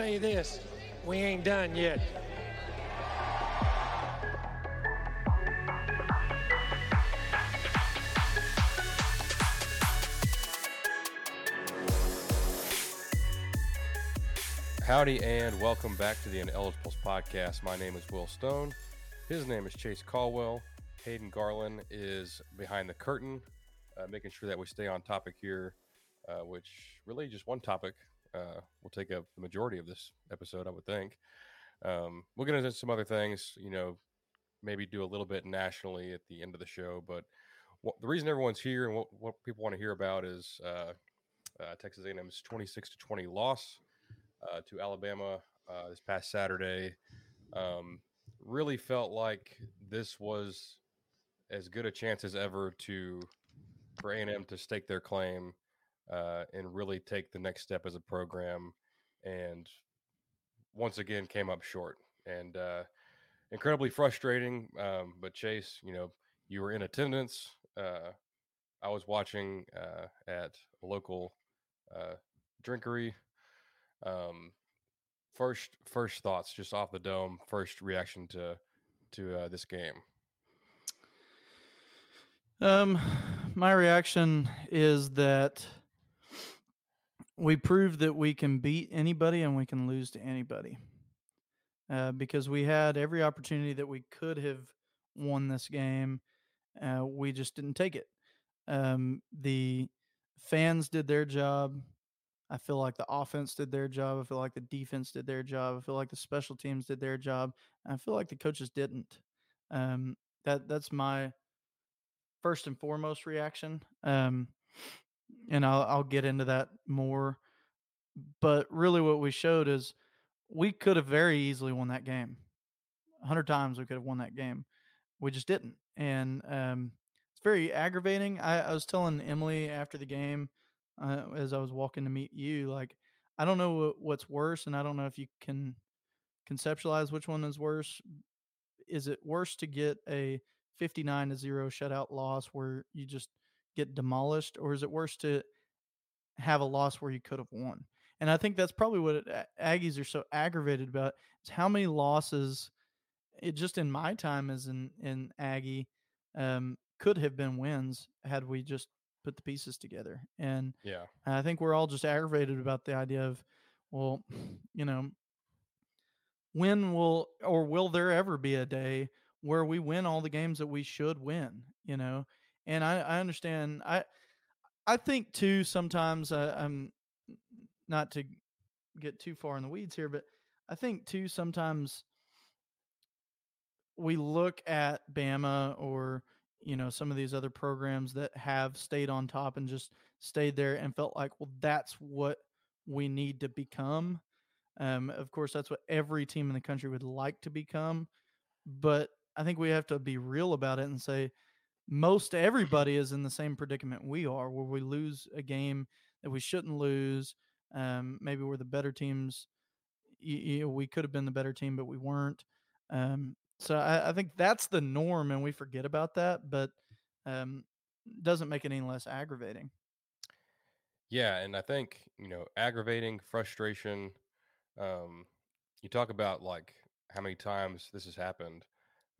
tell you this we ain't done yet. Howdy, and welcome back to the Ineligibles podcast. My name is Will Stone. His name is Chase Caldwell. Hayden Garland is behind the curtain, uh, making sure that we stay on topic here, uh, which really just one topic uh, will take up the majority of this episode, I would think. Um, we'll get into some other things, you know, maybe do a little bit nationally at the end of the show. But what, the reason everyone's here and what, what people want to hear about is uh, uh, Texas A&M's 26 to 20 loss uh, to Alabama uh, this past Saturday. Um, really felt like this was as good a chance as ever to for A&M to stake their claim uh, and really take the next step as a program. And once again, came up short and uh, incredibly frustrating. Um, but Chase, you know, you were in attendance. Uh, I was watching uh, at a local uh, drinkery. Um, first, first thoughts, just off the dome. First reaction to to uh, this game. Um, my reaction is that we proved that we can beat anybody and we can lose to anybody. Uh, because we had every opportunity that we could have won this game, uh, we just didn't take it. Um, the fans did their job. I feel like the offense did their job. I feel like the defense did their job. I feel like the special teams did their job. I feel like the coaches didn't. Um, that that's my first and foremost reaction. Um, and I'll, I'll get into that more. But really, what we showed is we could have very easily won that game. A hundred times we could have won that game. We just didn't, and um, it's very aggravating. I, I, was telling Emily after the game, uh, as I was walking to meet you, like I don't know what, what's worse, and I don't know if you can conceptualize which one is worse. Is it worse to get a 59 to 0 shutout loss where you just get demolished or is it worse to have a loss where you could have won? And i think that's probably what it, aggies are so aggravated about is how many losses it just in my time as in in aggie um, could have been wins had we just put the pieces together. And yeah. I think we're all just aggravated about the idea of well you know when will or will there ever be a day where we win all the games that we should win, you know. And I, I understand. I I think too sometimes uh, I'm not to get too far in the weeds here, but I think too sometimes we look at Bama or you know some of these other programs that have stayed on top and just stayed there and felt like well that's what we need to become um, of course that's what every team in the country would like to become but I think we have to be real about it and say most everybody is in the same predicament we are, where we lose a game that we shouldn't lose. Um, maybe we're the better teams. You, we could have been the better team, but we weren't. Um, so I, I, think that's the norm, and we forget about that. But um, doesn't make it any less aggravating. Yeah, and I think you know, aggravating, frustration. Um, you talk about like how many times this has happened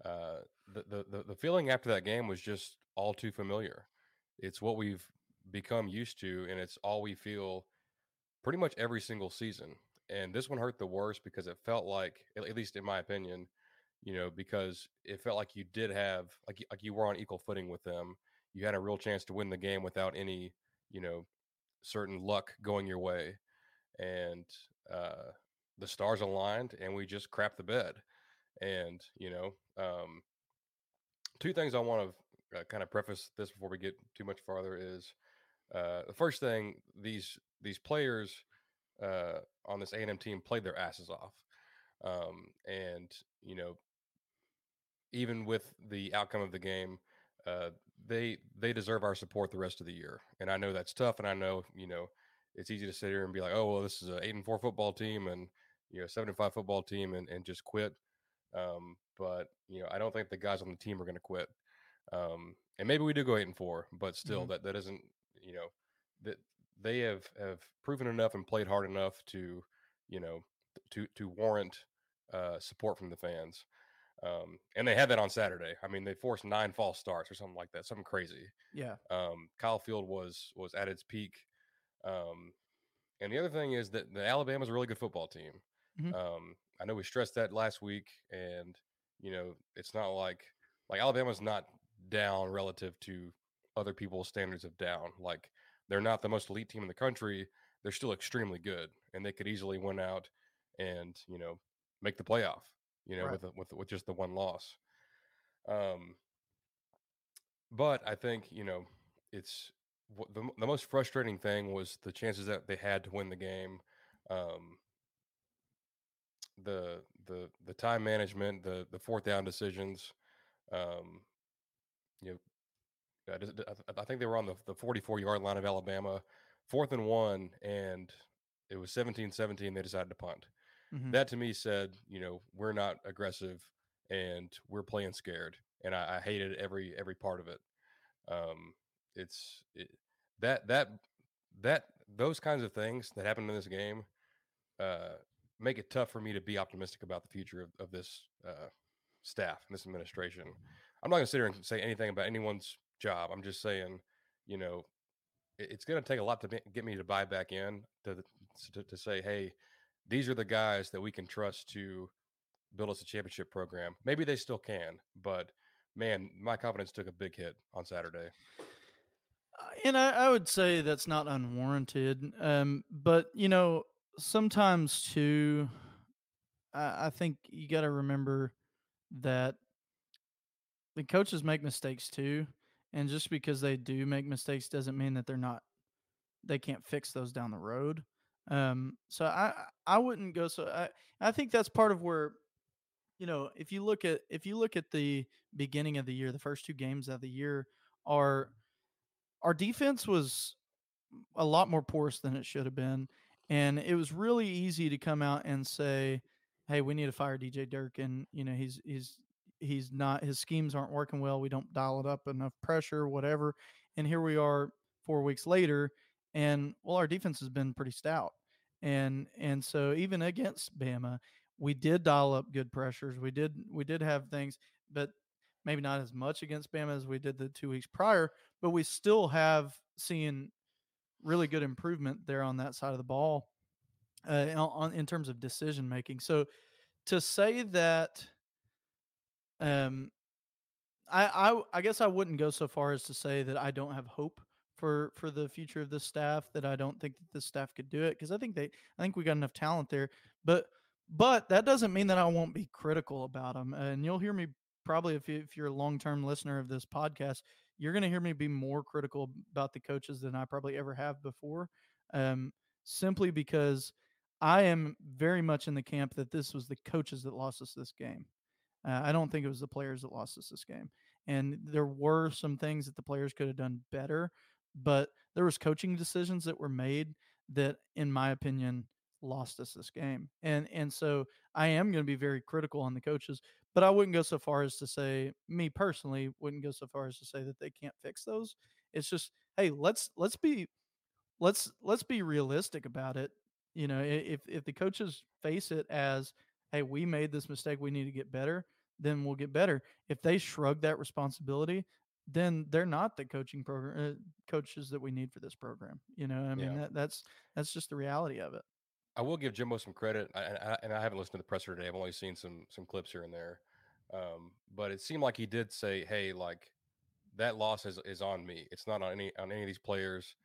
uh, the, the the feeling after that game was just all too familiar. It's what we've become used to, and it's all we feel pretty much every single season. And this one hurt the worst because it felt like, at least in my opinion, you know, because it felt like you did have like like you were on equal footing with them. You had a real chance to win the game without any, you know, certain luck going your way, and uh, the stars aligned, and we just crapped the bed. And you know, um, two things I want to uh, kind of preface this before we get too much farther is uh, the first thing these these players uh, on this A&M team played their asses off, um, and you know even with the outcome of the game, uh, they they deserve our support the rest of the year. And I know that's tough, and I know you know it's easy to sit here and be like, oh well, this is an eight and four football team, and you know seven and five football team, and and just quit. Um, but you know, I don't think the guys on the team are going to quit. Um, and maybe we do go eight and four, but still, mm-hmm. that that isn't you know that they have have proven enough and played hard enough to you know to to warrant uh, support from the fans. Um, and they had that on Saturday. I mean, they forced nine false starts or something like that, something crazy. Yeah. Um, Kyle Field was was at its peak. Um, and the other thing is that the Alabama's a really good football team. Mhm. Um, I know we stressed that last week, and you know it's not like like Alabama's not down relative to other people's standards of down. Like they're not the most elite team in the country. They're still extremely good, and they could easily win out and you know make the playoff. You know, Right. with with with just the one loss. Um, but I think you know it's the the most frustrating thing was the chances that they had to win the game. Um, the the the time management, the the fourth down decisions. Um, you know, I, just- I think they were on the, the 44 yard line of Alabama, fourth and one, and it was 17 17. They decided to punt. Mhm. That to me said, you know, we're not aggressive and we're playing scared. And I, I hated every every part of it. Um, it's it, that that that those kinds of things that happened in this game uh, make it tough for me to be optimistic about the future of, of this uh, staff and this administration. I'm not going to sit here and say anything about anyone's job. I'm just saying, you know, it- it's going to take a lot to ma- get me to buy back in to, to to say, hey, these are the guys that we can trust to build us a championship program. Maybe they still can, but man, my confidence took a big hit on Saturday. Uh, and I, I would say that's not unwarranted. Um, but you know, sometimes too, I, I think you got to remember that the coaches make mistakes too, and just because they do make mistakes doesn't mean that they're not they can't fix those down the road. Um, so I I wouldn't go so I I think that's part of where you know if you look at if you look at the beginning of the year, the first two games of the year are our defense was a lot more porous than it should have been. And it was really easy to come out and say, Hey, we need to fire DJ Dirk, and You know, he's he's he's not his schemes aren't working well. We don't dial it up enough pressure, whatever. And here we are four weeks later, and well, our defense has been pretty stout. And and so even against Bama, we did dial up good pressures. We did we did have things, but maybe not as much against Bama as we did the two weeks prior, but we still have seen really good improvement there on that side of the ball uh, on, in terms of decision making. So to say that, um, I, I I guess I wouldn't go so far as to say that I don't have hope for for the future of this staff. That I don't think that this staff could do it because I think they I think we got enough talent there. But but that doesn't mean that I won't be critical about them. And you'll hear me probably if you, if you're a long term listener of this podcast, you're going to hear me be more critical about the coaches than I probably ever have before. Um, simply because I am very much in the camp that this was the coaches that lost us this game. Uh, I don't think it was the players that lost us this game. And there were some things that the players could have done better, but there was coaching decisions that were made that, in my opinion, lost us this game. And and so I am going to be very critical on the coaches, but I wouldn't go so far as to say me personally wouldn't go so far as to say that they can't fix those. It's just hey, let's let's be let's let's be realistic about it. You know, if if the coaches face it as hey, we made this mistake, we need to get better, then we'll get better. If they shrug that responsibility, then they're not the coaching program uh, coaches that we need for this program. You know, I mean Yeah. that that's that's just the reality of it. I will give Jimbo some credit, I- and I, and I haven't listened to the presser today. I've only seen some some clips here and there, um, but it seemed like he did say, "Hey, like that loss is is on me. It's not on any on any of these players."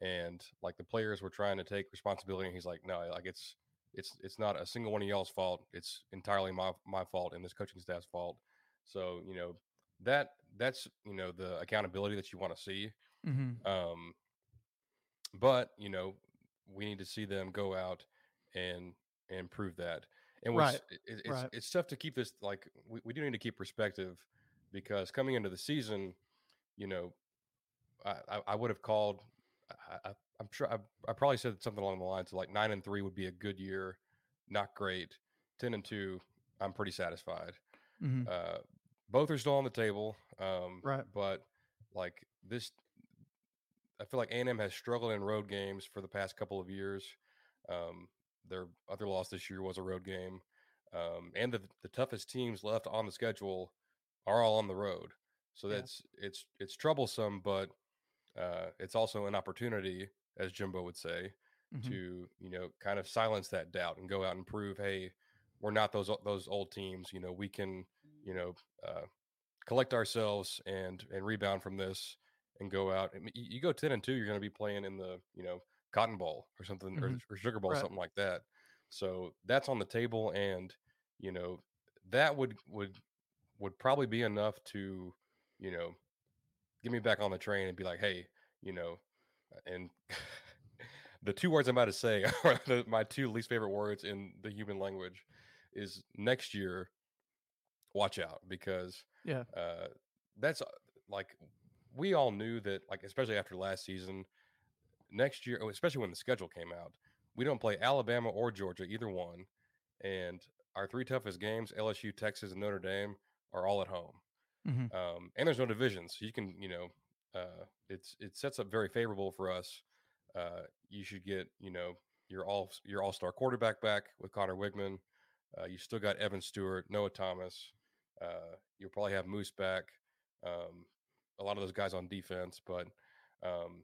And like the players were trying to take responsibility, and he's like, "No, like it's it's it's not a single one of y'all's fault. It's entirely my my fault and this coaching staff's fault." So you know that that's you know the accountability that you want to see. Mm-hmm. Um, but you know, we need to see them go out and and prove that. And Right, it, it's right. it's tough to keep this like we, we do need to keep perspective because coming into the season, you know, I I, I would have called. I, I'm sure I, I probably said something along the lines of like nine and three would be a good year, not great. Ten and two, I'm pretty satisfied. Mm-hmm. Uh, both are still on the table. Um, Right. But like this, I feel like A&M has struggled in road games for the past couple of years. Um, their other loss this year was a road game, um, and the the toughest teams left on the schedule are all on the road. So Yeah. that's it's it's troublesome, but uh, it's also an opportunity, as Jimbo would say, Mhm. to you know kind of silence that doubt and go out and prove, hey, we're not those those old teams. You know, we can you know uh, collect ourselves and and rebound from this and go out. I mean, you, you go ten and two, you're going to be playing in the you know Cotton Bowl or something Mhm. or, or Sugar Bowl, Right. something like that. So that's on the table, and you know that would would would probably be enough to you know get me back on the train and be like, hey, you know, and the two words I'm about to say are the, my two least favorite words in the human language is next year watch out because Yeah. uh that's uh, like we all knew that like especially after last season next year oh, especially when the schedule came out we don't play Alabama or Georgia either one and our three toughest games LSU Texas and Notre Dame are all at home Mhm. um, and there's no divisions. So you can, you know, uh, it's it sets up very favorable for us. Uh, you should get, you know, your all your all star quarterback back with Conner Weigman. Uh, you still got Evan Stewart, Noah Thomas. Uh, you'll probably have Moose back. Um, a lot of those guys on defense, but um,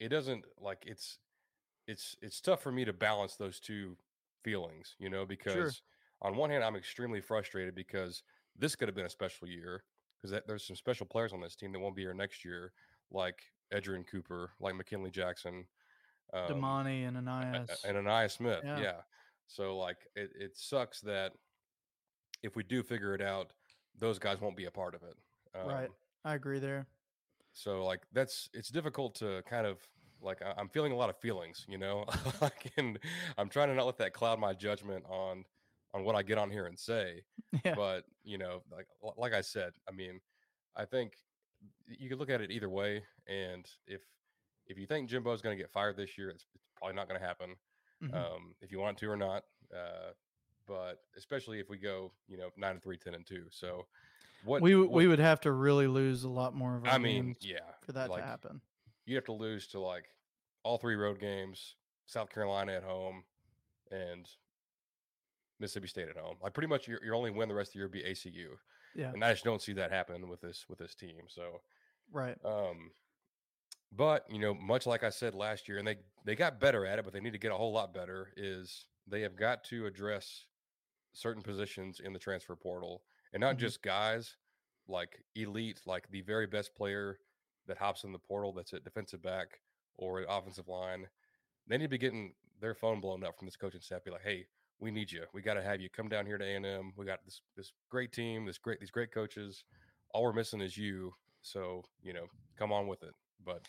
it doesn't like it's it's it's tough for me to balance those two feelings, you know, because on one hand I'm extremely frustrated because this could have been a special year because there's some special players on this team that won't be here next year, like Edgerrin Cooper, like McKinley Jackson, um, Demani and a- a- Ainias. and Ainias Smith. Yeah. Yeah. So like it, it sucks that if we do figure it out, those guys won't be a part of it. Um, Right. I agree there. So like that's it's difficult to kind of like I- I'm feeling a lot of feelings, you know, like and I'm trying to not let that cloud my judgment on on what I get on here and say. Yeah. But you know, like like I said, I mean, I think you could look at it either way. And if if you think Jimbo's going to get fired this year, it's, it's probably not going to happen. Mhm. Um, if you want to or not, uh, but especially if we go, you know, nine and three, 10 and two. So what we what- we would have to really lose a lot more of our I mean, games yeah, for that like, to happen. you have to lose to like all three road games, South Carolina at home, and Mississippi State at home. Like pretty much your, your only win the rest of the year would be ACU, Yeah. and I just don't see that happen with this with this team. So, Right. um, but you know, much like I said last year, and they they got better at it, but they need to get a whole lot better. Is they have got to address certain positions in the transfer portal, and not Mhm. just guys like elite, like the very best player that hops in the portal that's at defensive back or at offensive line. They need to be getting their phone blown up from this coaching staff. Be like, hey, we need you. We got to have you come down here to A and M. We got this this great team, this great these great coaches. All we're missing is you. So you know, come on with it. But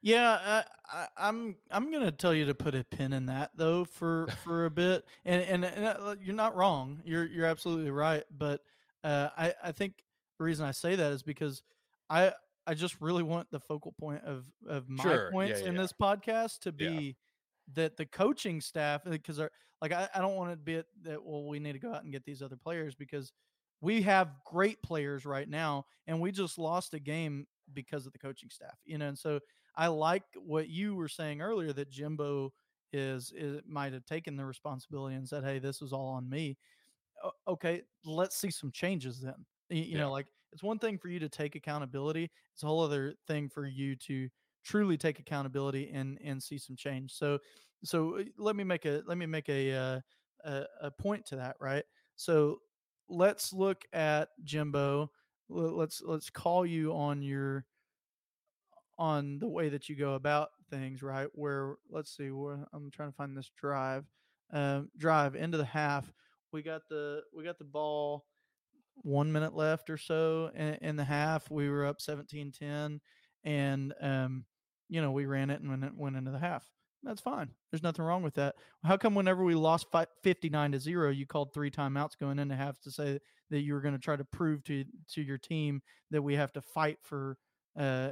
Yeah, I, I, I'm I'm gonna tell you to put a pin in that though for for a bit, and and, and uh, you're not wrong. You're you're absolutely right. But uh, I I think the reason I say that is because I I just really want the focal point of of my Sure, yeah, points in yeah. this podcast to Yeah. be that the coaching staff because like I, I don't want it to be that well we need to go out and get these other players because we have great players right now and we just lost a game because of the coaching staff you know and so I like what you were saying earlier that Jimbo is, is might have taken the responsibility and said, "Hey, this was all on me." Okay, let's see some changes then. Y- You, Yeah. know, like it's one thing for you to take accountability; it's a whole other thing for you to truly take accountability and and see some change. So, so uh, let me make a let me make a uh, a, a point to that, right? So let's look at Jimbo. Let's let's call you on your on the way that you go about things, right? Where let's see, where I'm trying to find this drive, um, drive into the half. We got the we got the ball, one minute left or so in, in the half. We were up 17-10, and um, you know we ran it and went, went into the half. That's fine. There's nothing wrong with that. How come whenever we lost fi 59 to zero, you called three timeouts going into half to say that you were going to try to prove to to your team that we have to fight for uh,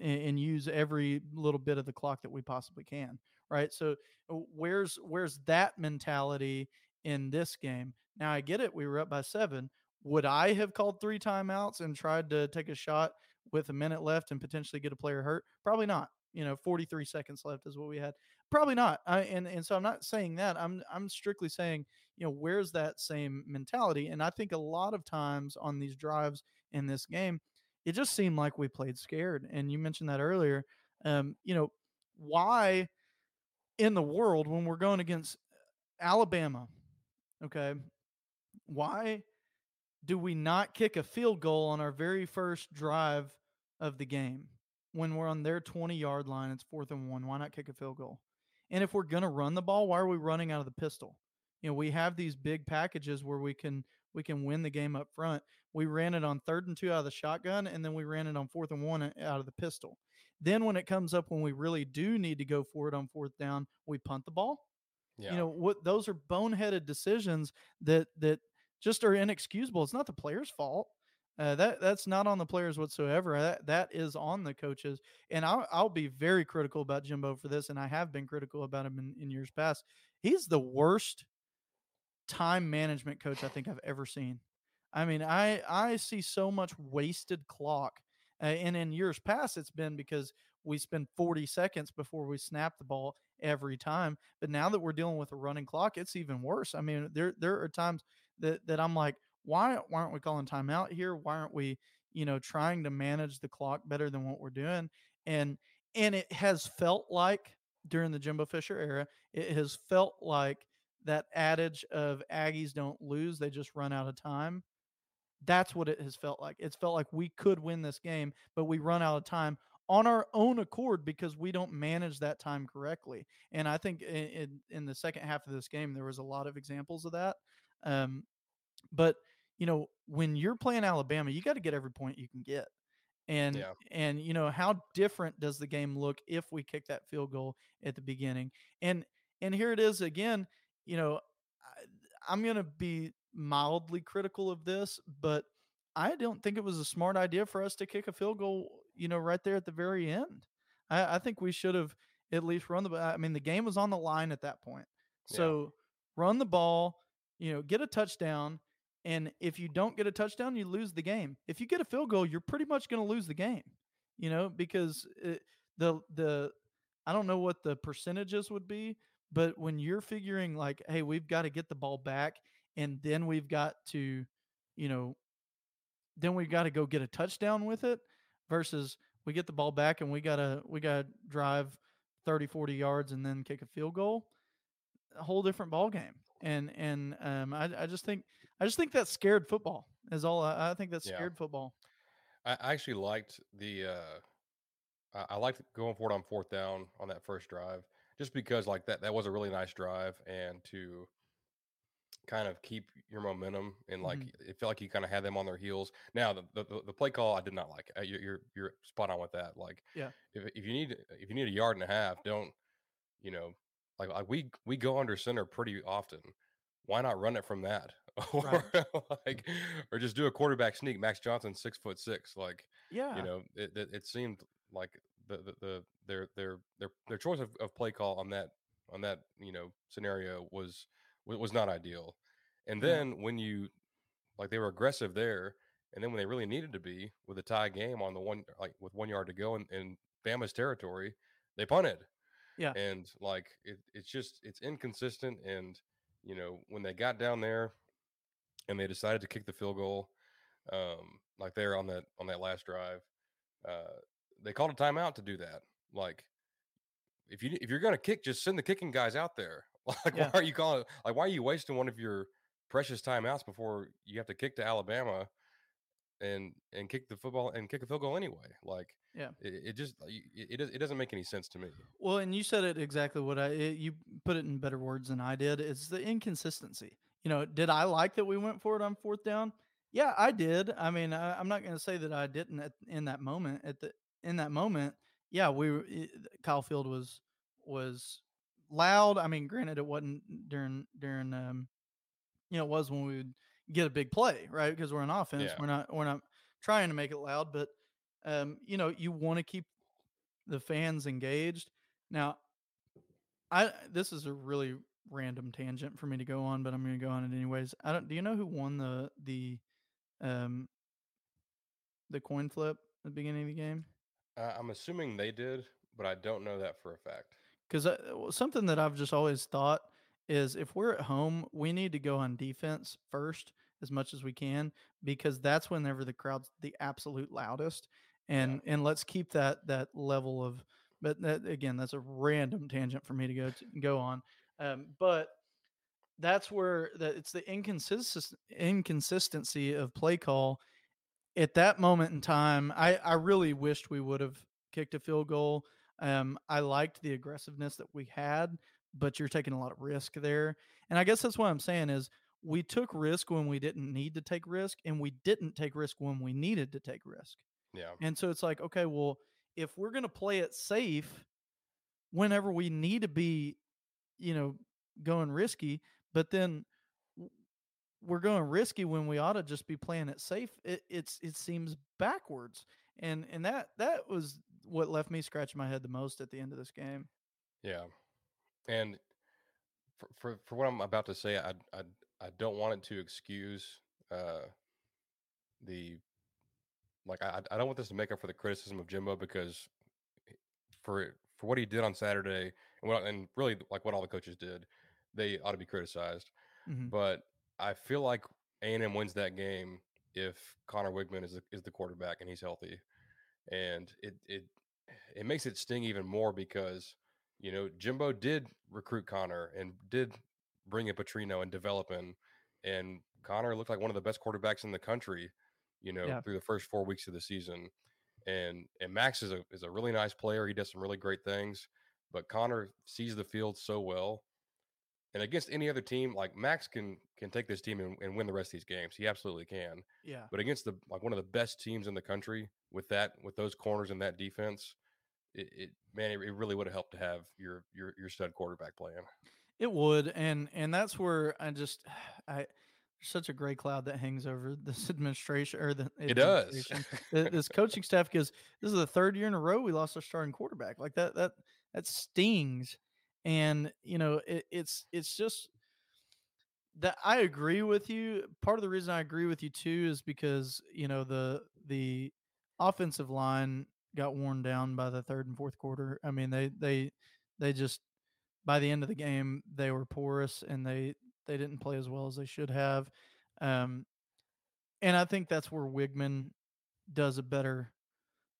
and, and use every little bit of the clock that we possibly can right so where's where's that mentality in this game now i get it we were up by seven would i have called three timeouts and tried to take a shot with a minute left and potentially get a player hurt probably not you know 43 seconds left is what we had Probably not. I, and and so I'm not saying that. I'm I'm strictly saying, you know, where's that same mentality? And I think a lot of times on these drives in this game, it just seemed like we played scared. And you mentioned that earlier. Um, you know, why in the world when we're going against Alabama, okay, why do we not kick a field goal on our very first drive of the game when we're on their 20 yard line? It's fourth and one. Why not kick a field goal? And if we're going to run the ball, why are we running out of the pistol? You know, we have these big packages where we can we can win the game up front. We ran it on third and two out of the shotgun, and then we ran it on fourth and one uh, out of the pistol. Then when it comes up when we really do need to go for it on fourth down, we punt the ball. Yeah. You know what? Those are boneheaded decisions that that just are inexcusable. It's not the player's fault. Uh, that that's not on the players whatsoever. That that is on the coaches. And I'll I'll be very critical about Jimbo for this, and I have been critical about him in, in years past. He's the worst time management coach I think I've ever seen. I mean, I I see so much wasted clock, uh, and in years past, it's been because we spend 40 seconds before we snap the ball every time. But now that we're dealing with a running clock, it's even worse. I mean, there there are times that that I'm like, why why aren't we calling timeout here? Why aren't we, you know, trying to manage the clock better than what we're doing? And and it has felt like during the Jimbo Fisher era, it has felt like that adage of Aggies don't lose, they just run out of time. That's what it has felt like. It's felt like we could win this game, but we run out of time on our own accord because we don't manage that time correctly. And I think in, in, in the second half of this game, there was a lot of examples of that. Um, but you know, when you're playing Alabama, you got to get every point you can get. And Yeah. and you know, how different does the game look if we kick that field goal at the beginning? And and here it is again, you know, I, I'm going to be mildly critical of this, but I don't think it was a smart idea for us to kick a field goal, you know, right there at the very end. I, I think we should have at least run the. I mean, the game was on the line at that point, Yeah. so run the ball, you know, get a touchdown, and if you don't get a touchdown, you lose the game. If you get a field goal, you're pretty much going to lose the game, you know, because it, the the I don't know what the percentages would be, but when you're figuring like, hey, we've got to get the ball back, and then we've got to, you know, then we've got to go get a touchdown with it versus we get the ball back and we got to we got to drive 30 40 yards and then kick a field goal a whole different ball game and and um I, I just think i just think that scared football is all i, I think that's Yeah. scared football I I actually liked the uh I, I liked going for it on fourth down on that first drive just because like that that was a really nice drive and to kind of keep your momentum and like Mhm. it felt like you kind of had them on their heels. Now the the, the- play call I did not like. Uh, You're, you're you're spot on with that. Like Yeah. if if you need if you need a yard and a half, don't you know like like we we go under center pretty often. Why not run it from that? Or like or just do a quarterback sneak. Max Johnson six foot six. Like yeah you know it, it, it seemed like the, the, the their their their their choice of, of play call on that on that you know scenario was wa- was not ideal and Yeah. then when you like they were aggressive there and then when they really needed to be with a tie game on the one like with one yard to go in, in bama's territory they punted Yeah. and like it, it's just it's inconsistent and you know when they got down there and they decided to kick the field goal um like there on that on that last drive uh they called a timeout to do that like if you if you're gonna kick just send the kicking guys out there like Yeah. why are you calling like why are you wasting one of your precious timeouts before you have to kick to alabama and and kick the football and kick a field goal anyway like Yeah. it, it just it, it, does- it doesn't make any sense to me Well, and you said it exactly what I it, you put it in better words than I did. It's the inconsistency. You know, did I like that we went for it on fourth down? Yeah, I did. I mean, I, I'm not going to say that I didn't at, in that moment. At the in that moment, yeah, we Kyle Field was was loud. I mean, granted, it wasn't during during um, you know, it was when we would get a big play, right? Because we're on offense. Yeah. We're not we're not trying to make it loud, but um, you know, you want to keep the fans engaged. Now, I this is a really random tangent for me to go on, but I'm going to go on it anyways. I don't. Do you know who won the the um the coin flip at the beginning of the game? uh, i'm assuming they did but i don't know that for a fact because something that I've just always thought is if we're at home, we need to go on defense first as much as we can because that's whenever the crowd's the absolute loudest, and and let's keep that that level of. But that again, that's a random tangent for me to go to go on. Um, but that's where that it's the inconsist- inconsistency of play call at that moment in time. I I really wished we would have kicked a field goal. Um, I liked the aggressiveness that we had, but you're taking a lot of risk there. And I guess that's what I'm saying is we took risk when we didn't need to take risk, and we didn't take risk when we needed to take risk. Yeah. And so it's like, okay, well, if we're going to play it safe whenever we need to be, you know, going risky, but then we're going risky when we ought to just be playing it safe. It, it's it seems backwards, and and that that was what left me scratching my head the most at the end of this game. Yeah, and for for, for what I'm about to say, I I I don't want it to excuse uh the like I I don't want this to make up for the criticism of Jimbo because for for what he did on Saturday and what and really like what all the coaches did, they ought to be criticized. Mhm. But I feel like A and M wins that game if Conner Weigman is the, is the quarterback and he's healthy, and it it it makes it sting even more because you know Jimbo did recruit Conner and did bring in Petrino and develop him, and Conner looked like one of the best quarterbacks in the country, you know, Yeah. through the first four weeks of the season. And and Max is a is a really nice player. He does some really great things, but Connor sees the field so well. And against any other team, like Max can can take this team and, and win the rest of these games. He absolutely can. Yeah, But against the like one of the best teams in the country with that with those corners and that defense, it, it man, it, it really would have helped to have your your your stud quarterback playing. it would, and and that's where I just I such a gray cloud that hangs over this administration or the It does. this coaching staff because this is the third year in a row we lost our starting quarterback. Like that that that stings, and you know it, it's it's just that I agree with you. Part of the reason I agree with you too is because you know the the offensive line got worn down by the third and fourth quarter. I mean they they they just by the end of the game they were porous and they they didn't play as well as they should have. Um, and I think that's where Weigman does a better.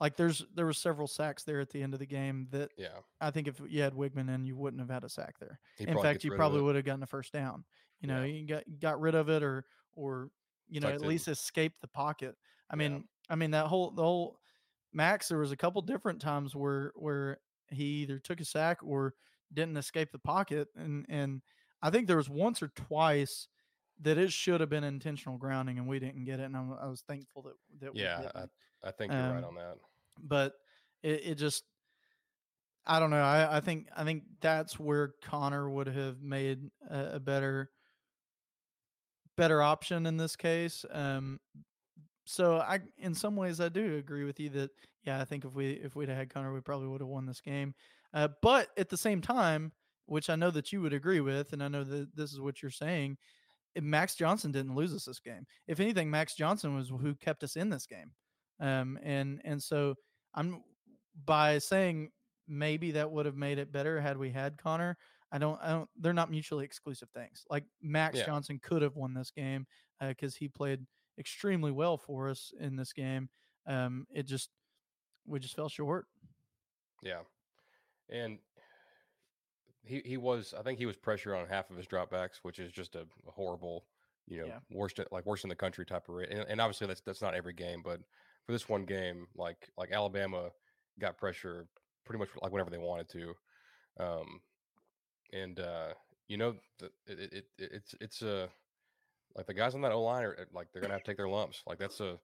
Like there's there were several sacks there at the end of the game that Yeah, I think if you had Weigman in, you wouldn't have had a sack there. he In fact, you probably would have gotten a first down. You know, Yeah. you got got rid of it or or you know Tucked at in. least escape the pocket. I Yeah. mean, I mean that whole the whole Max. There was a couple different times where where he either took a sack or didn't escape the pocket, and and I think there was once or twice that it should have been intentional grounding, and we didn't get it. And I, I was thankful that that we Yeah, didn't I think you're right Um, on that. but it, it just I don't know. I, I think I think that's where Conner would have made a, a better better option in this case. Um, so I, in some ways, I do agree with you that yeah, I think if we if we'd had Conner, we probably would have won this game. Uh, but at the same time, which I know that you would agree with, and I know that this is what you're saying, Max Johnson didn't lose us this game. If anything, Max Johnson was who kept us in this game. Um, and and so I'm by saying maybe that would have made it better had we had Conner. I don't, I don't. They're not mutually exclusive things. Like Max Yeah. Johnson could have won this game because he played extremely well for us in this game. Um, it just we just fell short. Yeah, and he he was I think he was pressure on half of his dropbacks, which is just a, a horrible, you know, Yeah. worst like worst in the country type of rate. And, and obviously that's that's not every game, but for this one game, like like Alabama got pressure pretty much like whenever they wanted to, um, and uh, you know, the, it, it, it it's it's uh like the guys on that O line are like they're gonna have to take their lumps. Like that's a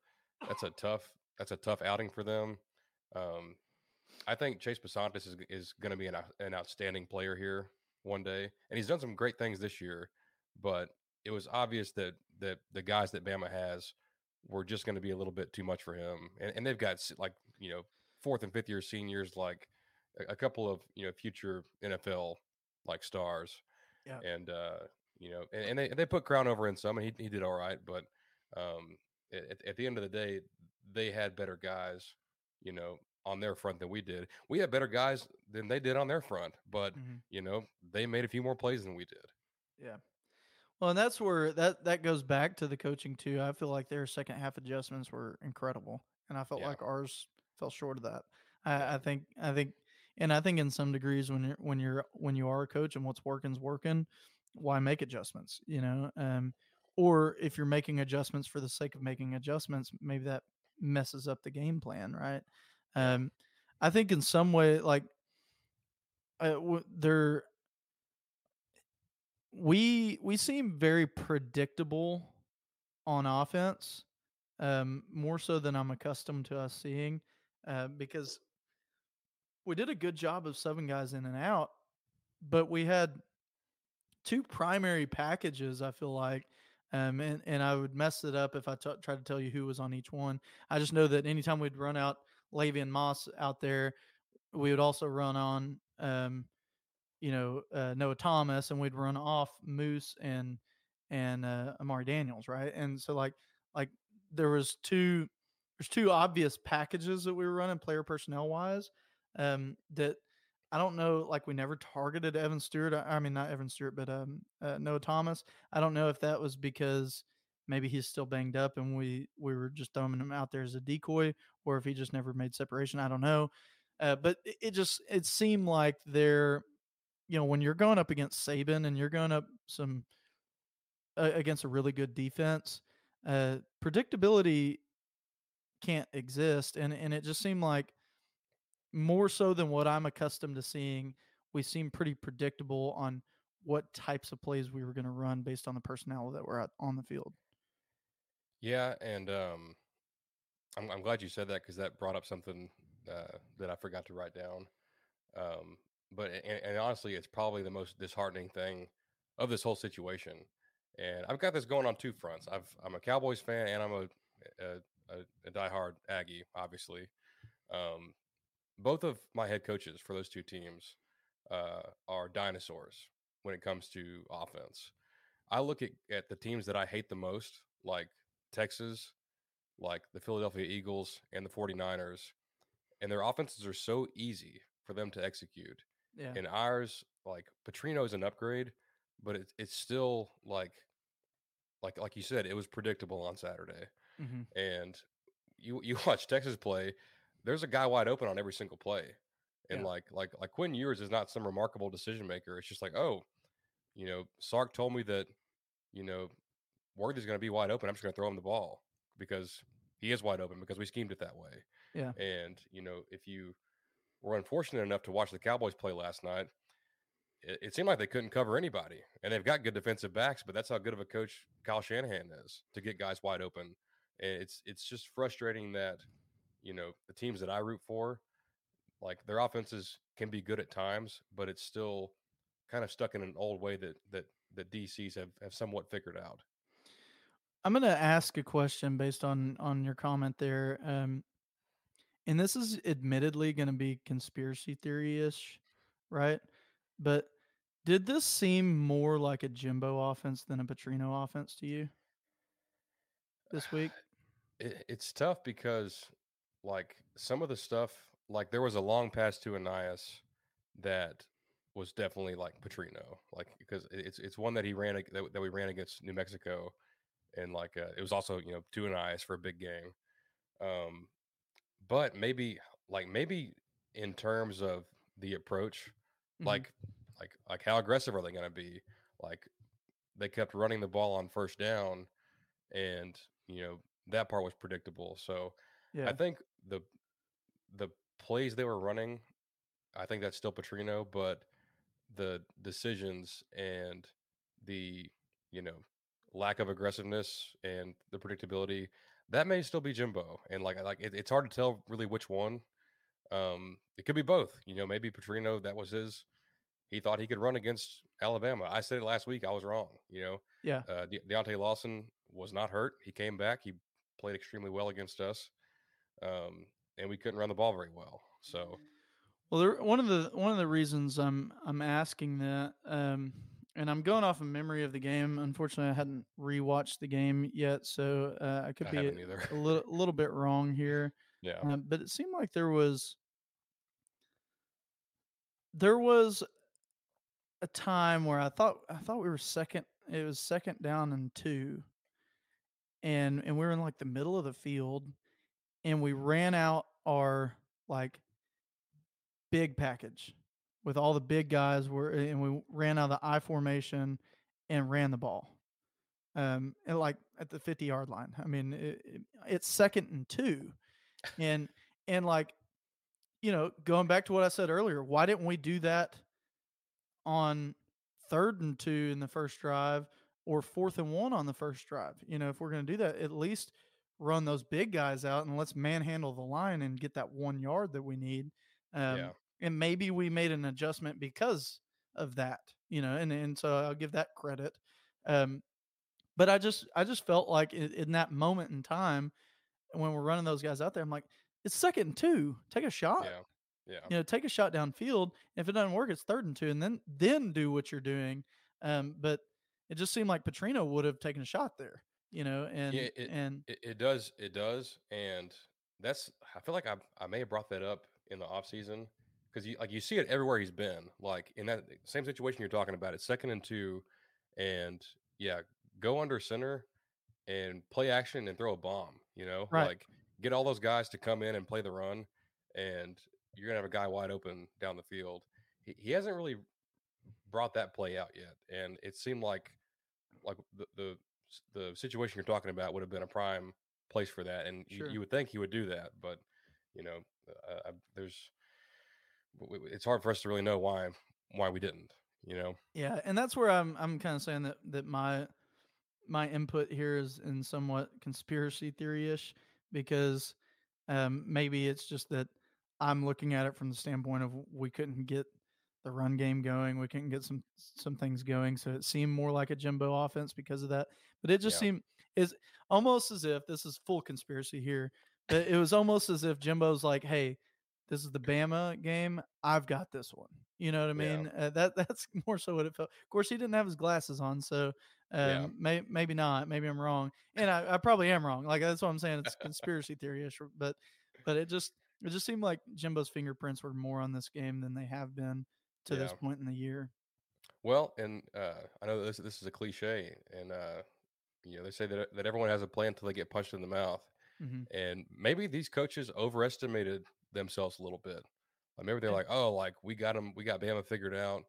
that's a tough that's a tough outing for them. Um, I think Chase Bisontis is is going to be an an outstanding player here one day, and he's done some great things this year. But it was obvious that that the guys that Bama has were just going to be a little bit too much for him, and, and they've got like you know fourth and fifth year seniors, like a, a couple of you know future NFL like stars, Yeah. and uh, you know, and, and they they put Crown over in some, and he he did all right, but um, at, at the end of the day, they had better guys, you know, on their front than we did. We had better guys than they did on their front, but Mhm. you know they made a few more plays than we did. Yeah. Well, and that's where that that goes back to the coaching too. I feel like their second half adjustments were incredible, and I felt Yeah. like ours fell short of that. I, I think I think, and I think in some degrees when you're when you're when you are a coach and what's working's working, why make adjustments? You know, um, or if you're making adjustments for the sake of making adjustments, maybe that messes up the game plan, right? Um, I think in some way, like uh, w- there we we seem very predictable on offense, um, more so than I'm accustomed to us seeing, uh, because we did a good job of subbing guys in and out, but we had two primary packages. I feel like, um, and and I would mess it up if I t- try to tell you who was on each one. I just know that anytime we'd run out Le'Veon Moss out there, we would also run on um, you know uh, Noah Thomas, and we'd run off Moose and and uh, Amari Daniels, right? And so like like there was two there's two obvious packages that we were running player personnel wise um, that I don't know. Like we never targeted Evan Stewart. I, I mean not Evan Stewart, but um, uh, Noah Thomas. I don't know if that was because maybe he's still banged up and we we were just throwing him out there as a decoy, or if he just never made separation. I don't know. Uh, but it, it just it seemed like they're you know, when you're going up against Saban and you're going up some uh, against a really good defense, uh, predictability can't exist, and and it just seemed like more so than what I'm accustomed to seeing. We seem pretty predictable on what types of plays we were going to run based on the personnel that were out on the field. Yeah, and um, I'm I'm glad you said that because that brought up something uh, that I forgot to write down. Um, but and, and honestly, it's probably the most disheartening thing of this whole situation. And I've got this going on two fronts. I've I'm a Cowboys fan and I'm a a, a, a diehard Aggie, obviously. Um, both of my head coaches for those two teams uh, are dinosaurs when it comes to offense. I look at, at the teams that I hate the most, like Texas, like the Philadelphia Eagles and the 49ers, and their offenses are so easy for them to execute. Yeah, And ours, like Petrino is an upgrade, but it's it's still like like like you said, it was predictable on Saturday. hmm And you you watch Texas play, there's a guy wide open on every single play. And Yeah. like like like Quinn Ewers is not some remarkable decision maker. It's just like, oh, you know, Sark told me that, you know, Worthy's going to be wide open. I'm just going to throw him the ball because he is wide open because we schemed it that way. Yeah. And you know, if you were unfortunate enough to watch the Cowboys play last night, it, it seemed like they couldn't cover anybody, and they've got good defensive backs. But that's how good of a coach Kyle Shanahan is to get guys wide open. And it's it's just frustrating that you know the teams that I root for, like their offenses can be good at times, but it's still kind of stuck in an old way that that that DCs have have somewhat figured out. I'm going to ask a question based on on your comment there. Um, and this is admittedly going to be conspiracy theory ish, right? But did this seem more like a Jimbo offense than a Petrino offense to you this week? It, it's tough because like some of the stuff, like there was a long pass to Ainias that was definitely like Petrino, like because it's it's one that he ran that, that we ran against New Mexico, and like uh, it was also you know to Ainias for a big game. Um, but maybe like maybe in terms of the approach, Mhm. like like like how aggressive are they going to be? Like they kept running the ball on first down, and you know that part was predictable. So yeah, I think the the plays they were running, I think that's still Petrino, but the decisions and the you know lack of aggressiveness and the predictability that may still be Jimbo. And like like it, it's hard to tell really which one. Um, it could be both. You know, maybe Petrino that was his. He thought he could run against Alabama. I said it last week. I was wrong. You know, yeah. uh, De- Deontay Lawson was not hurt. He came back. He played extremely well against us, um, and we couldn't run the ball very well. So Well, there, one of the one of the reasons I'm I'm asking that, um, and I'm going off of memory of the game. Unfortunately, I hadn't rewatched the game yet, so uh, I could I be a, a little little bit wrong here. Yeah. Um, but it seemed like there was there was a time where I thought I thought we were second. It was second down and two, and and we were in like the middle of the field, and we ran out our like big package with all the big guys were and we ran out of the I formation and ran the ball. Um and like at the 50 yard line. I mean it, it, it's second and 2. And and like you know, going back to what I said earlier, why didn't we do that on third and 2 in the first drive or fourth and 1 on the first drive? You know, if we're going to do that, at least run those big guys out and let's manhandle the line and get that 1 yard that we need. Um, yeah. And maybe we made an adjustment because of that, you know, and and so I'll give that credit. Um, but I just I just felt like in, in, that moment in time when we're running those guys out there, I'm like, it's second and two, take a shot. Yeah. Yeah. You know, take a shot downfield. If it doesn't work, it's third and two, and then then do what you're doing. Um, but it just seemed like Petrino would have taken a shot there, you know, and yeah, it, and it, it does, it does, and that's I feel like I I may have brought that up in the offseason because you like you see it everywhere he's been. Like in that same situation you're talking about, it's second and two, and yeah, go under center and play action and throw a bomb. You know, Right. like get all those guys to come in and play the run, and you're gonna have a guy wide open down the field. He, he hasn't really brought that play out yet, and it seemed like like the the the situation you're talking about would have been a prime place for that, and you, Sure. you would think he would do that, but you know, uh, I, there's it's hard for us to really know why why we didn't. You know, Yeah, and that's where I'm I'm kind of saying that that my my input here is in somewhat conspiracy theory-ish because um, maybe it's just that I'm looking at it from the standpoint of we couldn't get the run game going, we couldn't get some some things going, so it seemed more like a Jimbo offense because of that. But it just Yeah. seemed is almost as if this is full conspiracy here. But it was almost as if Jimbo's like, "Hey, this is the Bama game. I've got this one." You know what I Yeah. mean? Uh, that that's more so what it felt. Of course, he didn't have his glasses on, so Yeah. um, may, maybe not. Maybe I'm wrong, and I, I probably am wrong. Like that's what I'm saying. It's conspiracy theory-ish, but but it just it just seemed like Jimbo's fingerprints were more on this game than they have been to this point in the year. well, and uh, I know this this is a cliche, and uh, you know they say that that everyone has a plan until they get punched in the mouth, hmm and maybe these coaches overestimated themselves a little bit. Like maybe they're like, oh, like we got them, we got Bama figured out.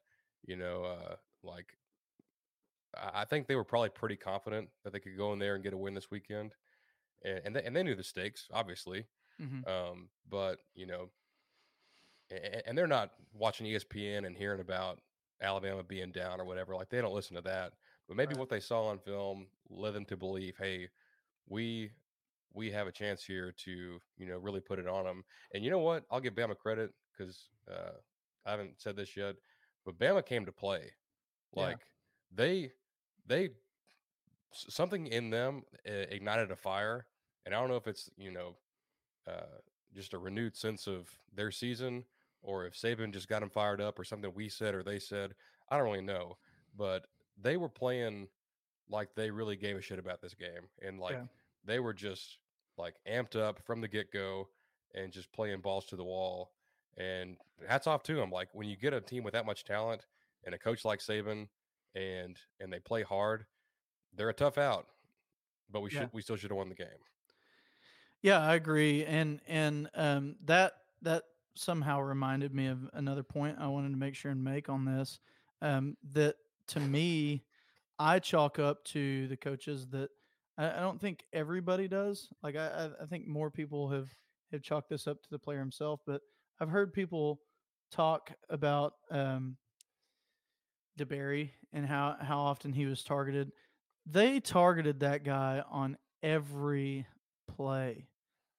You know, uh, like I I think they were probably pretty confident that they could go in there and get a win this weekend, and and they, and they knew the stakes, obviously. hmm Um, but you know, and, and they're not watching ESPN and hearing about Alabama being down or whatever. Like they don't listen to that. But maybe Right. what they saw on film led them to believe, hey, we we have a chance here to you know really put it on them. And you know what? I'll give Bama credit because uh, I haven't said this yet, but Bama came to play. Yeah. Like they they something in them uh, ignited a fire, and I don't know if it's you know uh, just a renewed sense of their season, or if Saban just got them fired up, or something we said or they said. I don't really know, but they were playing like they really gave a shit about this game, and like Yeah. they were just like amped up from the get go, and just playing balls to the wall. And hats off to them. Like when you get a team with that much talent and a coach like Saban, and and they play hard, they're a tough out. But we Yeah. should we still should have won the game. Yeah, I agree, and and um, that that somehow reminded me of another point I wanted to make sure and make on this. Um, that to me, I chalk up to the coaches that I, I don't think everybody does. Like I, I- think more people have have chalked this up to the player himself, but I've heard people talk about um, DeBerry and how how often he was targeted. They targeted that guy on every play.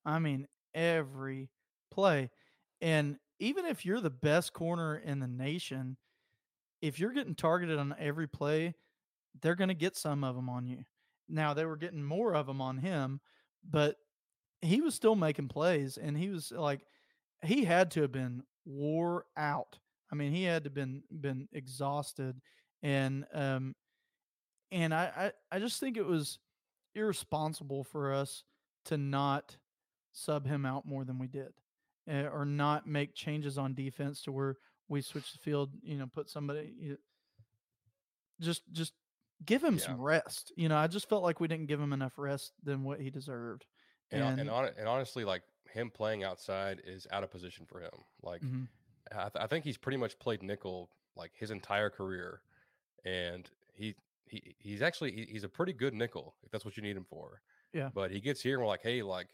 I mean, every play. And even if you're the best corner in the nation, if you're getting targeted on every play, they're going to get some of them on you. Now, they were getting more of them on him, but he was still making plays and he was like he had to have been wore out. I mean, he had to been been exhausted and um and I, I I just think it was irresponsible for us to not sub him out more than we did, uh, or not make changes on defense to where we switch the field. You know, put somebody you, just just give him Yeah. some rest. You know, I just felt like we didn't give him enough rest than what he deserved. And and, And- on, and honestly, like him playing outside is out of position for him. Like Mhm. I, th- I think he's pretty much played nickel like his entire career, and he he he's actually he- he's a pretty good nickel if that's what you need him for. Yeah. But he gets here and we're like, hey, like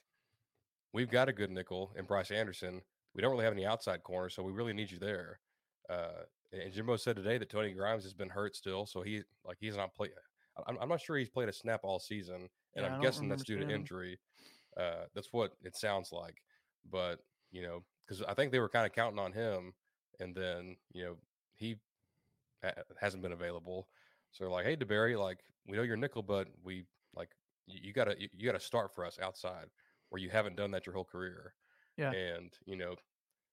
we've got a good nickel in Bryce Anderson. We don't really have any outside corners, so we really need you there. Uh, and Jimbo said today that Tony Grimes has been hurt still, so he like he's not playing. I'm, I'm not sure he's played a snap all season, and Yeah, I'm guessing that's due to injury. Uh, that's what it sounds like. But you know, because I think they were kind of counting on him, and then you know he ha- hasn't been available. So they're like, hey, DeBerry, like we know you're nickel, but we like you, you gotta you, you gotta start for us outside where you haven't done that your whole career. Yeah. And you know,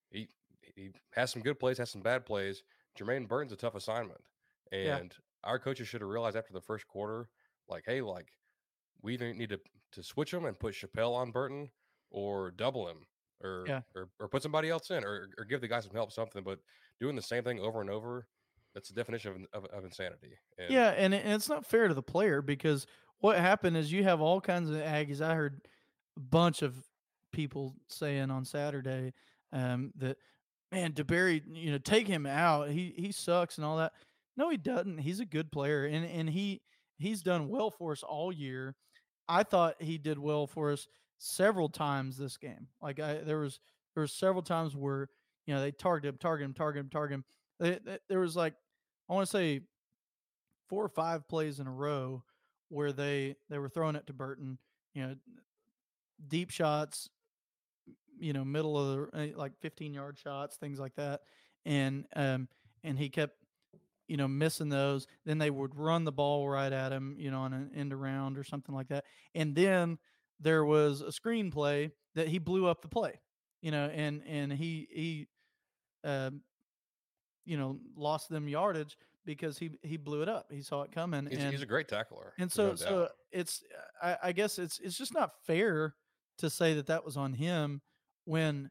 he he has some good plays, has some bad plays. Jermaine Burton's a tough assignment, and Yeah. our coaches should have realized after the first quarter, like, hey, like we need to to switch him and put Chappell on Burton, or double him, or Yeah. or, or put somebody else in, or or give the guy some help, something. But doing the same thing over and over, that's the definition of, of, of insanity. And Yeah, and, and it's not fair to the player because what happened is you have all kinds of Aggies. I heard a bunch of people saying on Saturday um, that, man, DeBerry, you know, take him out. He he sucks and all that. No, he doesn't. He's a good player, and and he he's done well for us all year. I thought he did well for us several times this game. Like I, there was there was several times where you know they targeted him, target him, target him, target him. They- they- there was like I want to say four or five plays in a row where they they were throwing it to Burton, you know, deep shots, you know, middle of the uh, like 15 yard shots, things like that, and um and he kept you know missing those. Then they would run the ball right at him, you know, on an end around or something like that, and then there was a screenplay that he blew up the play, you know, and and he he. Um, you know, lost them yardage because he he blew it up. He saw it coming, he's, and he's a great tackler. and so no so it's I, I guess it's it's just not fair to say that that was on him when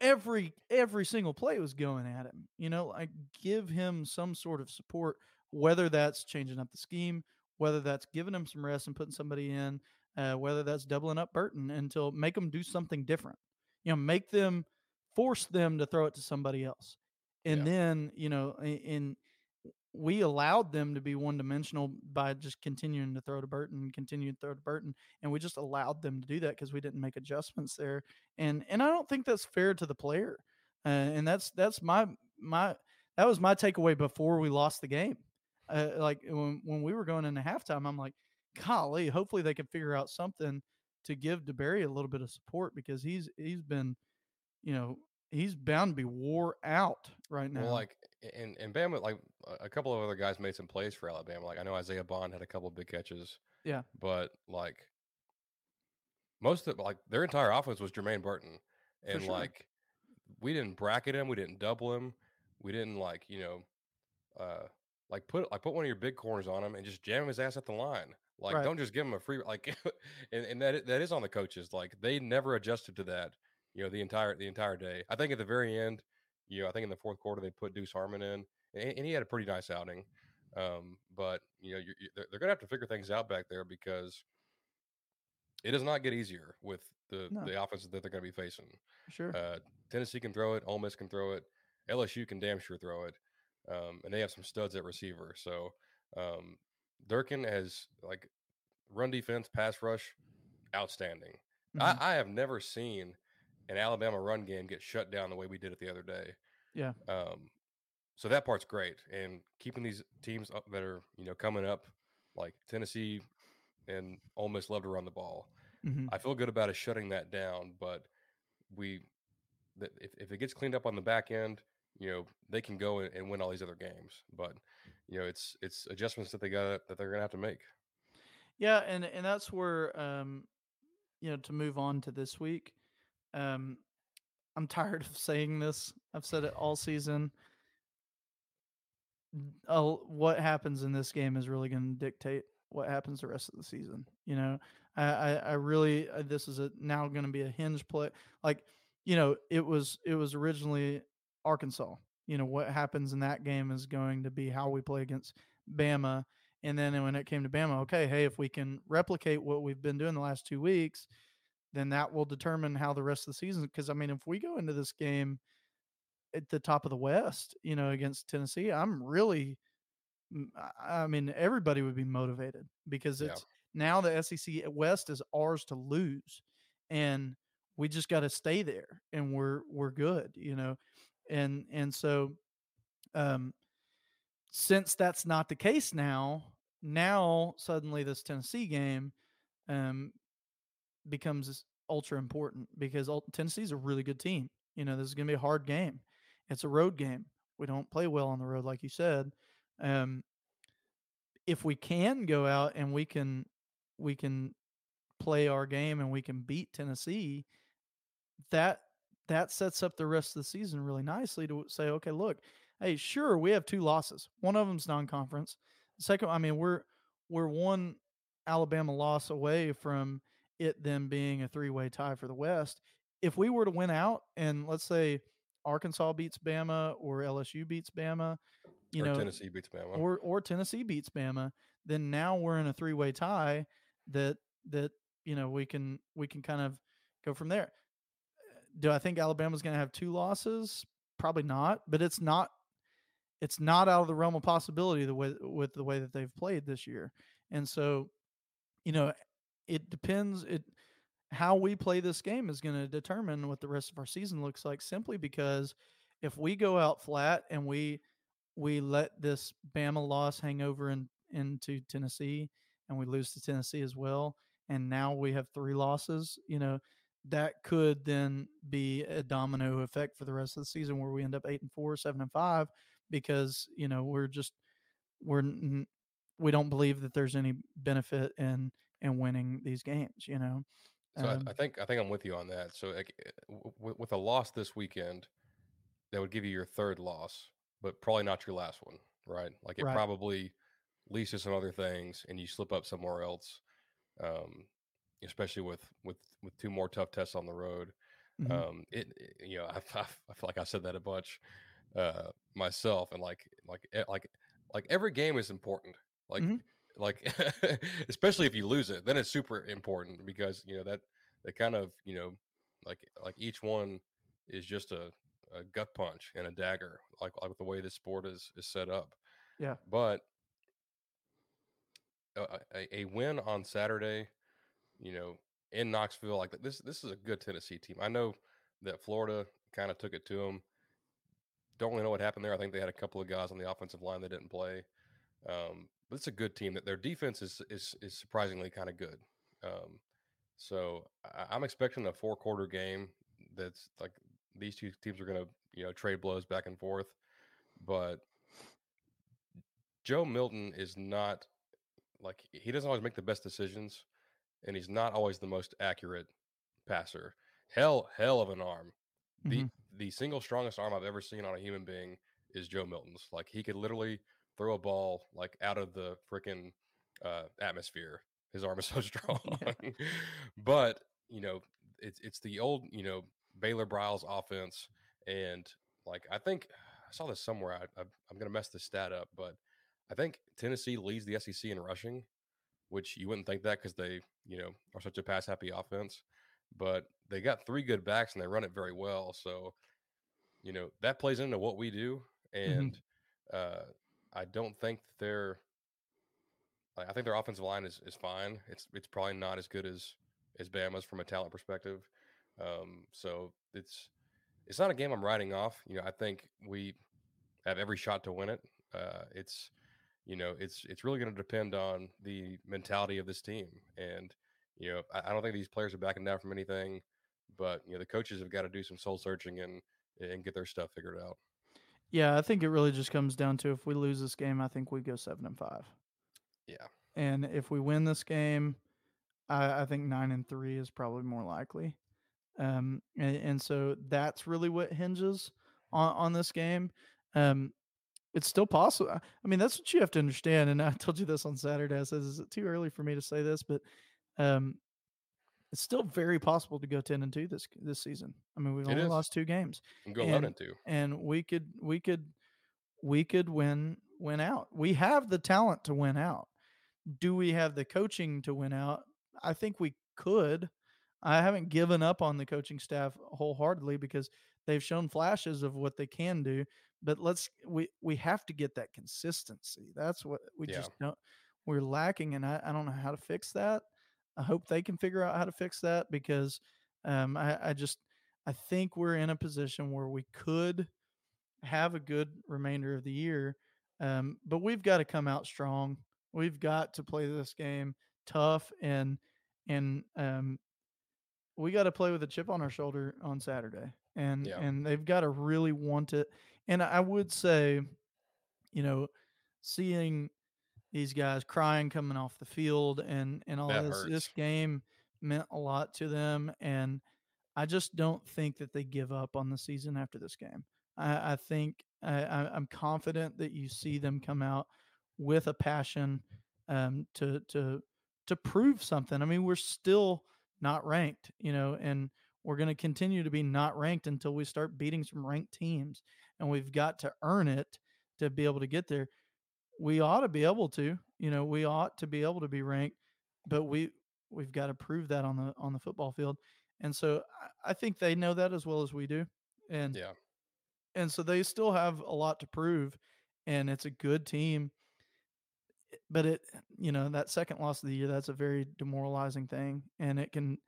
every every single play was going at him. You know, like give him some sort of support, whether that's changing up the scheme, whether that's giving him some rest and putting somebody in, uh, whether that's doubling up Burton until make them do something different. You know, make them force them to throw it to somebody else, and Yeah. then you know, i- in we allowed them to be one dimensional by just continuing to throw to Burton, and continuing to throw to Burton, and we just allowed them to do that because we didn't make adjustments there. And and I don't think that's fair to the player. Uh, and that's that's my my that was my takeaway before we lost the game. Uh, like when when we were going into halftime, I'm like, golly, hopefully they can figure out something to give DeBerry a little bit of support because he's he's been, you know, he's bound to be wore out right now. Well, like and and Bama, like a- couple of other guys made some plays for Alabama. Like I know Isaiah Bond had a couple of big catches. Yeah. but like most of like their entire offense was Jermaine Burton, and sure. like we didn't bracket him, we didn't double him, we didn't like you know, uh, like put like put one of your big corners on him and just jam his ass at the line. Like Right. don't just give him a free like, and, and that that is on the coaches. Like they never adjusted to that. You know the entire the entire day. I think at the very end, you know, I think in the fourth quarter they put Deuce Harmon in, and, and he had a pretty nice outing. Um, but you know, you're, you they're, they're gonna have to figure things out back there because it does not get easier with the No. the offenses that they're gonna be facing. sure. Uh, Tennessee can throw it, Ole Miss can throw it, LSU can damn sure throw it, um, and they have some studs at receiver. So um, Durkin has like run defense, pass rush, outstanding. Mhm. I, I have never seen an Alabama run game get shut down the way we did it the other day. Yeah. Um, so that part's great, and keeping these teams up that are you know coming up, like Tennessee and Ole Miss, love to run the ball. Mhm. I feel good about us shutting that down, but we, if if it gets cleaned up on the back end, you know they can go and, and win all these other games. But you know it's it's adjustments that they got that they're gonna have to make. Yeah, and and that's where um, you know, to move on to this week. Um, I'm tired of saying this. I've said it all season. What happens in this game is really going to dictate what happens the rest of the season. You know, I I, I really uh, this is a now going to be a hinge play. Like, you know, it was it was originally Arkansas. You know, what happens in that game is going to be how we play against Bama. And then when it came to Bama, okay, hey, if we can replicate what we've been doing the last two weeks, then that will determine how the rest of the season. Because I mean, if we go into this game at the top of the West, you know, against Tennessee, I'm really, I mean, everybody would be motivated because it's yeah. now the SEC West is ours to lose, and we just got to stay there, and we're we're good, you know, and and so, um, since that's not the case now, now suddenly this Tennessee game, um, becomes ultra important because Tennessee's a really good team. You know, this is going to be a hard game. It's a road game. We don't play well on the road, like you said. Um, if we can go out and we can we can play our game and we can beat Tennessee, that that sets up the rest of the season really nicely to say, okay, look, hey, sure, we have two losses. One of them's non-conference. The second, I mean, we're we're one Alabama loss away from it then being a three-way tie for the West. If we were to win out and let's say Arkansas beats Bama or LSU beats Bama, you or know, Tennessee beats Bama, or or Tennessee beats Bama, then now we're in a three way tie that that you know we can we can kind of go from there. Do I think Alabama's going to have two losses? Probably not, but it's not it's not out of the realm of possibility the way with the way that they've played this year. And so, you know, it depends it how we play this game is going to determine what the rest of our season looks like simply because if we go out flat and we we let this Bama loss hang over in, into Tennessee and we lose to Tennessee as well and now we have three losses, you know, that could then be a domino effect for the rest of the season where we end up 8 and 4, 7 and 5 because, you know, we're just we're we don't believe that there's any benefit in in winning these games, you know. So um, I, I, think I think I'm with you on that. So like, eh, w- with a loss this weekend, that would give you your third loss, but probably not your last one, right? Like it right. probably leads to some other things, and you slip up somewhere else. Um, especially with with with two more tough tests on the road. Mm-hmm. Um, it, it, you know I, I, I feel like I said that a bunch uh, myself, and like like eh, like like every game is important. Like mm-hmm like especially if you lose it then it's super important because you know that that kind of you know like like each one is just a, a gut punch and a dagger like like the way this sport is is set up. Yeah. But a, a win on saturday you know in knoxville like this this is a good tennessee team. I know that florida kind of took it to them don't really know what happened there. I think they had a couple of guys on the offensive line that didn't play. Um, but it's a good team. That their defense is is is surprisingly kind of good. Um, so I, am expecting a four quarter game that's like these two teams are going to you know trade blows back and forth, but Joe Milton is not like he doesn't always make the best decisions, and he's not always the most accurate passer. Hell, hell of an arm. Mm-hmm. The the single strongest arm I've ever seen on a human being is Joe Milton's. Like he could literally throw a ball like out of the freaking uh, atmosphere. His arm is so strong. But you know, it's it's the old you know Baylor Briles offense, and like I think I saw this somewhere. I, I, I'm gonna mess this stat up, but I think Tennessee leads the SEC in rushing, which you wouldn't think that because they you know are such a pass happy offense, but they got three good backs and they run it very well. So you know that plays into what we do, mm-hmm. and mm-hmm. uh, I don't think they're. I think their offensive line is, is fine. It's it's probably not as good as as Bama's from a talent perspective. Um, so it's it's not a game I'm writing off. You know, I think we have every shot to win it. Uh, it's you know, it's it's really going to depend on the mentality of this team, and you know, I, I, don't think these players are backing down from anything. But you know, the coaches have got to do some soul searching and and get their stuff figured out. Yeah, I think it really just comes down to if we lose this game, I think we go seven and five. Yeah. And if we win this game, I, I think nine and three is probably more likely. Um, and, and so that's really what hinges on, on this game. Um, it's still possible. I mean, that's what you have to understand. And I told you this on Saturday. I said, "Is it too early for me to say this?" But um, it's still very possible to go ten and two this this season. I mean, we've It only is. lost two games, And go and and two. and we could we could we could win win out. We have the talent to win out. Do we have the coaching to win out? I think we could. I haven't given up on the coaching staff wholeheartedly because they've shown flashes of what they can do. But let's we we have to get that consistency. That's what we Yeah. just don't we're lacking, and I, I don't know how to fix that. I hope they can figure out how to fix that because um, I, I just I think we're in a position where we could have a good remainder of the year, um, but we've got to come out strong. We've got to play this game tough and and um, we got to play with a chip on our shoulder on Saturday, and Yeah. and they've got to really want it. And I would say, you know, seeing these guys crying coming off the field and and all That this this game meant a lot to them, and I just don't think that they give up on the season after this game. I, I think I, I, I'm confident that you see them come out with a passion um, to to to prove something. I mean, we're still not ranked, you know, and we're going to continue to be not ranked until we start beating some ranked teams, and we've got to earn it to be able to get there. We ought to be able to, you know, we ought to be able to be ranked, but we we've got to prove that on the on the football field. And so I, I think they know that as well as we do. And Yeah. and so they still have a lot to prove and it's a good team but it you know that second loss of the year that's a very demoralizing thing and it can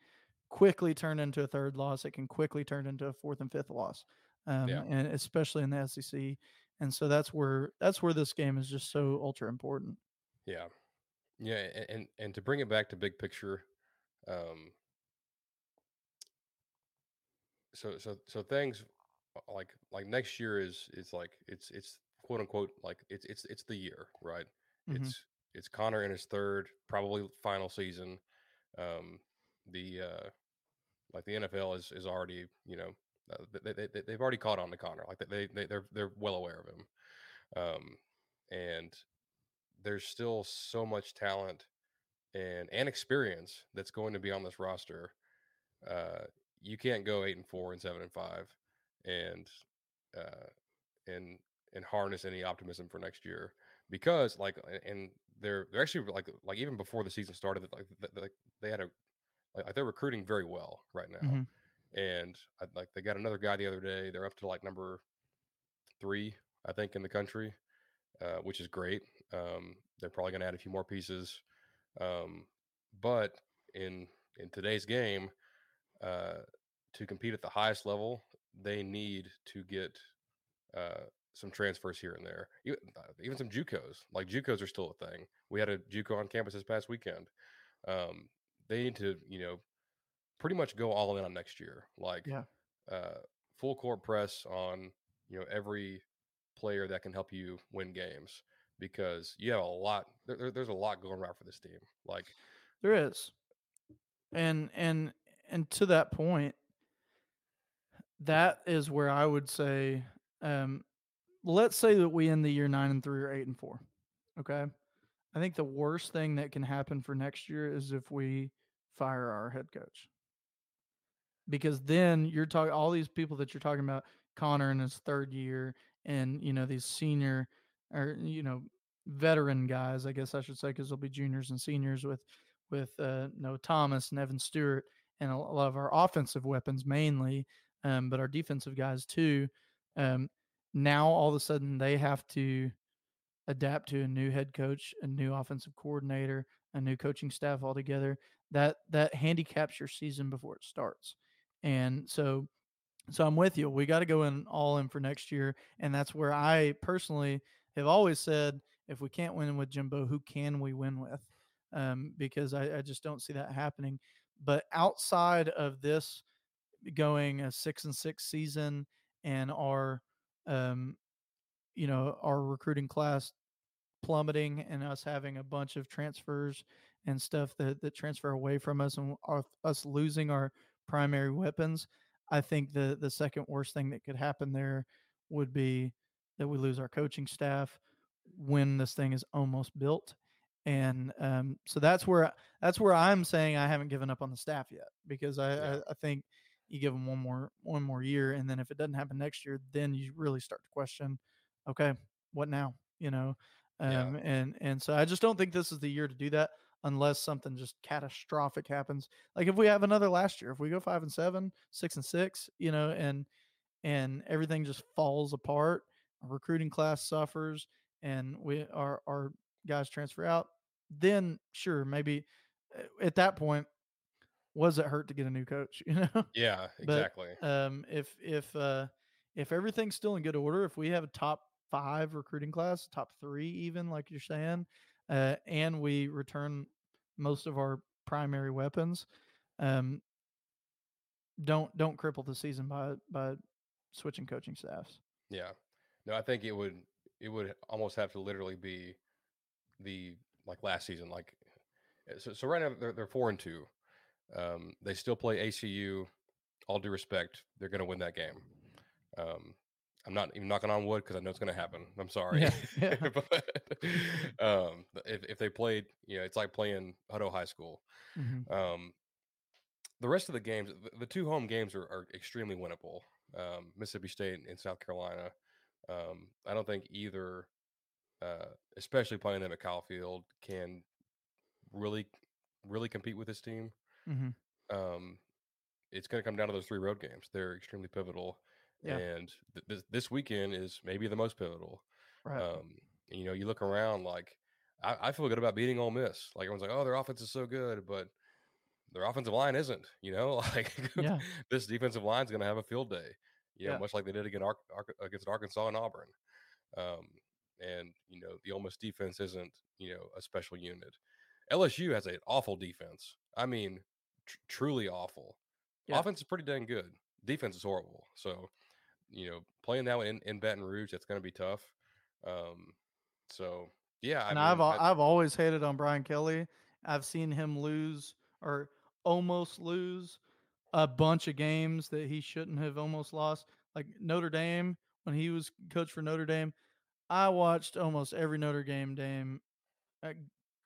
quickly turn into a third loss it can quickly turn into a fourth and fifth loss um, Yeah. and especially in the sec and so that's where that's where this game is just so ultra important Yeah. Yeah. And and to bring it back to big picture, um, so so so things uh, like like next year is is like it's it's quote unquote like it's it's it's the year, right? Mhm. It's it's Conner in his third, probably final season. Um, the uh, like the NFL is is already you know uh, they, they, they they've already caught on to Conner, like they they they're they're well aware of him, um, and there's still so much talent and and experience that's going to be on this roster. Uh, you can't go eight and four and seven and five, and uh, and and harness any optimism for next year because like and they're they're actually like like even before the season started like like they had a like they're recruiting very well right now Mhm. And I, like they got another guy the other day they're up to like number three i think in the country uh, which is great um, they're probably going to add a few more pieces um, but in in today's game uh, to compete at the highest level they need to get uh, some transfers here and there, even, uh, even some JUCOs. Like JUCOs are still a thing. We had a JUCO on campus this past weekend. Um, they need to, you know, pretty much go all in on next year. Like, Yeah. uh, full court press on, you know, every player that can help you win games because you have a lot. There, there- there's a lot going around for this team. Like, There is. And and and to that point, that is where I would say, um, let's say that we end the year nine and three or eight and four. Okay. I think the worst thing that can happen for next year is if we fire our head coach. Because then you're talking all these people that you're talking about, Conner in his third year, and you know, these senior or you know, veteran guys, I guess I should say, because they'll be juniors and seniors with with uh Noah Thomas and Evan Stewart and a lot of our offensive weapons mainly, um, but our defensive guys too. Um, now all of a sudden they have to adapt to a new head coach, a new offensive coordinator, a new coaching staff altogether. That that handicaps your season before it starts. And so so I'm with you. We got to go in all in for next year. And that's where I personally have always said if we can't win with Jimbo, who can we win with? Um, because I, I just don't see that happening. But outside of this going a six and six season and our um, you know, our recruiting class plummeting and us having a bunch of transfers and stuff that, that transfer away from us and our, us losing our primary weapons, I think the the second worst thing that could happen there would be that we lose our coaching staff when this thing is almost built. And um, so that's where that's where I'm saying I haven't given up on the staff yet because I, Yeah. I, I think you give them one more one more year, and then if it doesn't happen next year, then you really start to question, okay, what now? You know, Yeah. um, and and so I just don't think this is the year to do that unless something just catastrophic happens. Like if we have another last year, if we go five and seven, six and six, you know, and and everything just falls apart, our recruiting class suffers, and we our our guys transfer out, then sure, maybe uh, at that point, was it hurt to get a new coach? You know, Yeah, But, exactly. um, if if uh, if everything's still in good order, if we have a top five recruiting class, top three even, like you're saying, uh, and we return most of our primary weapons, um, don't don't cripple the season by by switching coaching staffs. Yeah. No, I think it would it would almost have to literally be the like last season. Like uh, so, so right now they're they're four and two. Um, they still play ACU. All due respect, they're going to win that game. Um, I'm not even knocking on wood because I know it's going to happen. I'm sorry. Yeah, yeah. but um, if if they played, you know, it's like playing Hutto High School. Mhm. Um, the rest of the games, the, the two home games are, are extremely winnable. Um, Mississippi State and South Carolina. Um, I don't think either, uh, especially playing them at Kyle Field, can really, really compete with this team. Mhm. Um, it's going to come down to those three road games. They're extremely pivotal, Yeah. and th- this this weekend is maybe the most pivotal. Right. Um, you know, you look around like I, I feel good about beating Ole Miss. Like everyone's like, oh, their offense is so good, but their offensive line isn't. You know, like Yeah. this defensive line is going to have a field day. You know, Yeah. much like they did against, Ar- Ar- against Arkansas and Auburn. Um, and you know, the Ole Miss defense isn't you know a special unit. LSU has an awful defense. I mean, tr- truly awful. Yeah. Offense is pretty dang good. Defense is horrible. So, you know, playing that in, in Baton Rouge, that's going to be tough. Um, so yeah, and I I've mean, I've always hated on Brian Kelly. I've seen him lose or almost lose a bunch of games that he shouldn't have almost lost. Like Notre Dame when he was coach for Notre Dame, I watched almost every Notre Dame game, uh,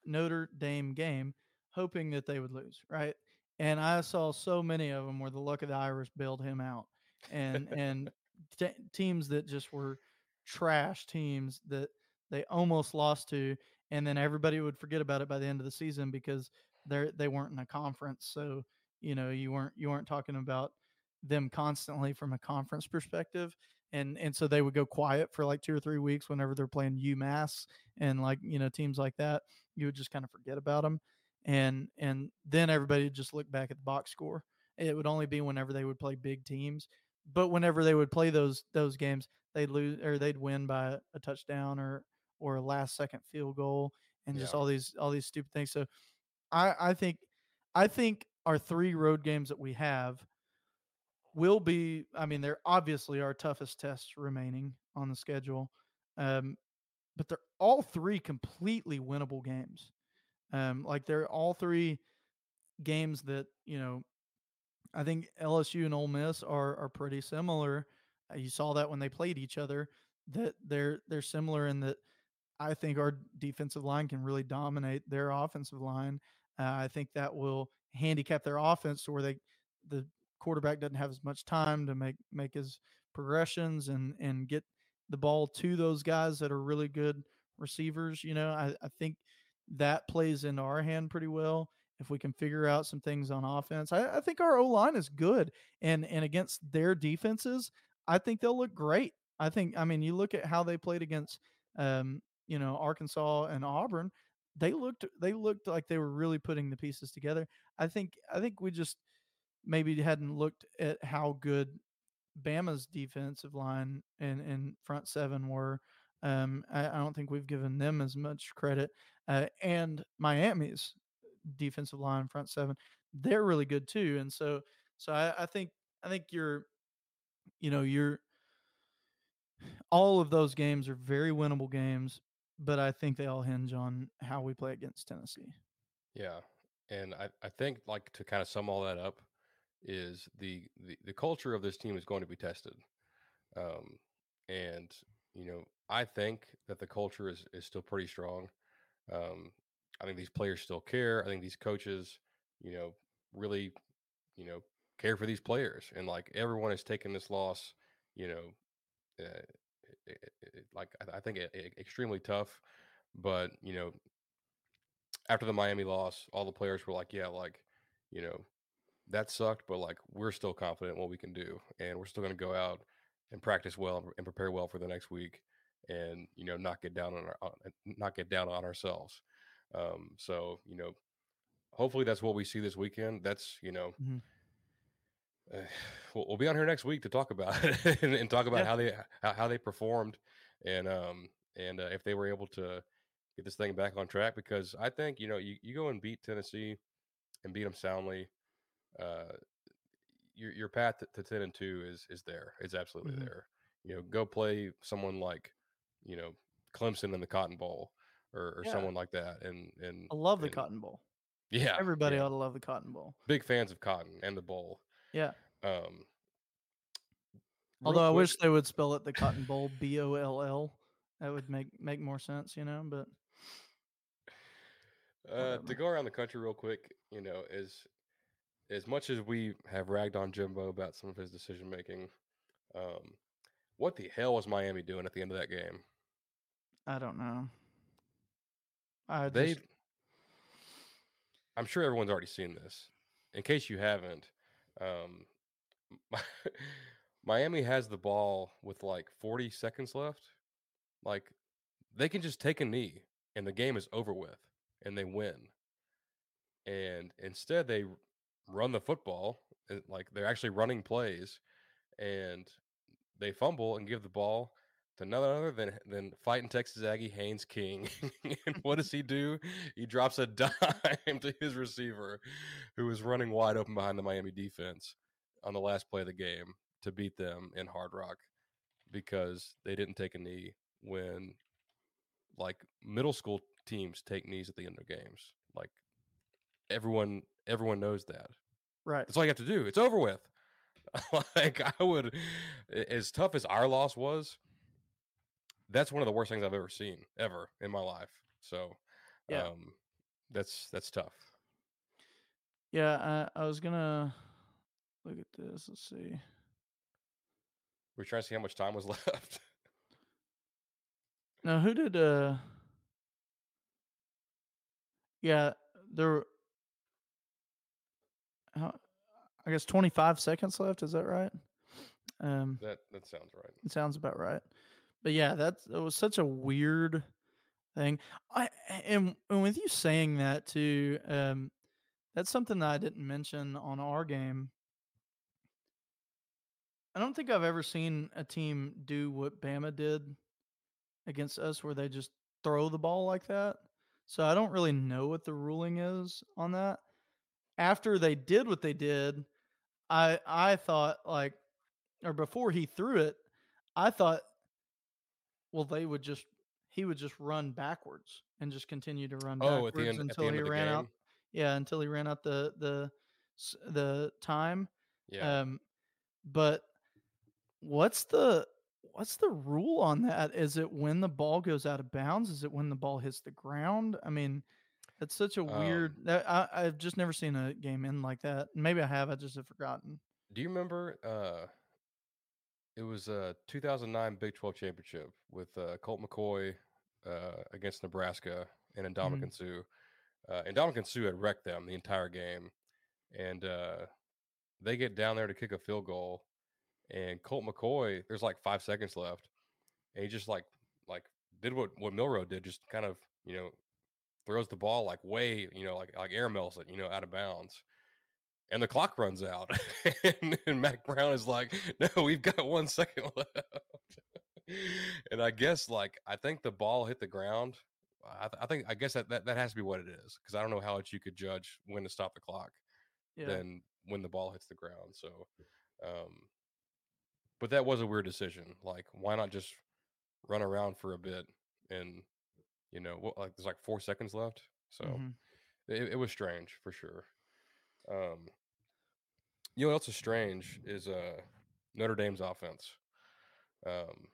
Notre Dame game, hoping that they would lose, right? And I saw so many of them where the luck of the Irish bailed him out, and and te- teams that just were trash teams that they almost lost to, and then everybody would forget about it by the end of the season because they're they weren't in a conference. So you know you weren't you weren't talking about them constantly from a conference perspective. And, and so they would go quiet for like two or three weeks whenever they're playing UMass and like you know teams like that. You would just kind of forget about them, and and then everybody would just look back at the box score. It would only be whenever they would play big teams, but whenever they would play those those games, they'd lose or they'd win by a touchdown or or a last second field goal and just all these all these stupid things. So I I think I think our three road games that we have will be I mean they're obviously our toughest tests remaining on the schedule. Um but they're all three completely winnable games. Um like they're all three games that, you know, I think LSU and Ole Miss are are pretty similar. Uh, you saw that when they played each other that they're they're similar in that I think our defensive line can really dominate their offensive line. Uh, I think that will handicap their offense to where they the quarterback doesn't have as much time to make make his progressions and and get the ball to those guys that are really good receivers. You know, I, I think that plays into our hand pretty well if we can figure out some things on offense. I, I think our O line is good, and and against their defenses, I think they'll look great. I think. I mean, you look at how they played against, um, you know, Arkansas and Auburn. They looked. They looked like they were really putting the pieces together. I think. I think we just maybe hadn't looked at how good Bama's defensive line and and front seven were. Um, I, I don't think we've given them as much credit. Uh, and Miami's defensive line, front seven, they're really good too. And so, so I, I think I think you're, you know, you're all of those games are very winnable games, but I think they all hinge on how we play against Tennessee. Yeah, and I, I think like to kind of sum all that up is the, the the culture of this team is going to be tested, um, and you know, I think that the culture is is still pretty strong. Um, I think these players still care. I think these coaches, you know, really, you know, care for these players, and like everyone has taken this loss, you know, uh, it, it, like I, I think it, extremely tough. But you know, after the Miami loss, all the players were like, "Yeah, like, you know, that sucked, but like we're still confident in what we can do, and we're still going to go out and practice well and prepare well for the next week, and you know, not get down on our not get down on ourselves." Um, so you know, hopefully that's what we see this weekend. That's you know. Mm-hmm. Uh, we'll, we'll, be on here next week to talk about it and, and, talk about yeah. how they how, how, they performed and um and uh, if they were able to get this thing back on track because I think you know you, you go and beat Tennessee and beat them soundly uh your your path to, to 10 and 2 is is there it's absolutely mm-hmm. there you know go play someone like you know Clemson in the Cotton Bowl or, or yeah. someone like that. And and I love the and, Cotton Bowl. Yeah, everybody yeah. ought to love the Cotton Bowl. Big fans of Cotton and the bowl. Yeah. Um. Although quick, I wish they would spell it the Cotton Bowl, B O L L. That would make make more sense, you know. But uh, to go around the country real quick, you know, as as much as we have ragged on Jimbo about some of his decision making, um, what the hell was Miami doing at the end of that game? I don't know. I they, just... I'm sure everyone's already seen this. In case you haven't, um, Miami has the ball with like 40 seconds left. Like they can just take a knee and the game is over with and they win. And instead, they run the football, like they're actually running plays, and they fumble and give the ball to none other than than fighting Texas Aggie Haynes King. and what does he do? He drops a dime to his receiver, who was running wide open behind the Miami defense on the last play of the game to beat them in Hard Rock because they didn't take a knee when like middle school teams take knees at the end of games. Like everyone everyone knows that. Right. That's all you have to do. It's over with. like I would as tough as our loss was, that's one of the worst things I've ever seen ever in my life. So, yeah, um, that's that's tough. Yeah, I, I was gonna look at this. Let's see. We're trying to see how much time was left. now, who did? uh Yeah, there. How, I guess twenty five seconds left. Is that right? Um, that that sounds right. It sounds about right. But yeah, that's it was such a weird thing. I and, and with you saying that too, um, that's something that I didn't mention on our game. I don't think I've ever seen a team do what Bama did against us, where they just throw the ball like that. So I don't really know what the ruling is on that. After they did what they did, I I thought like, or before he threw it, I thought well, they would just he would just run backwards and just continue to run oh, backwards end, until he ran game. out. Yeah, until he ran out the the the time. Yeah. Um, but what's the what's the rule on that? Is it when the ball goes out of bounds? Is it when the ball hits the ground? I mean, it's such a weird. Um, that, I, I've just never seen a game end like that. Maybe I have. I just have forgotten. Do you remember? uh it was a 2009 Big 12 championship with uh, Colt McCoy uh, against Nebraska and Ndamukong mm-hmm. Suh. Uh, Suh had wrecked them the entire game, and uh, they get down there to kick a field goal, and Colt McCoy, there's like five seconds left, and he just like like did what what Milroe did, just kind of you know throws the ball like way you know like like air mails it you know out of bounds, and the clock runs out. and, and Mack Brown is like, no, we've got one second left. and I guess like I think the ball hit the ground. I, th- I think I guess that, that that has to be what it is because I don't know how else you could judge when to stop the clock yeah. than when the ball hits the ground. So, um, but that was a weird decision. Like, why not just run around for a bit and you know what? Like, there's like four seconds left. So mm-hmm. it, it was strange for sure. Um, you know what else is strange is uh, Notre Dame's offense. Um,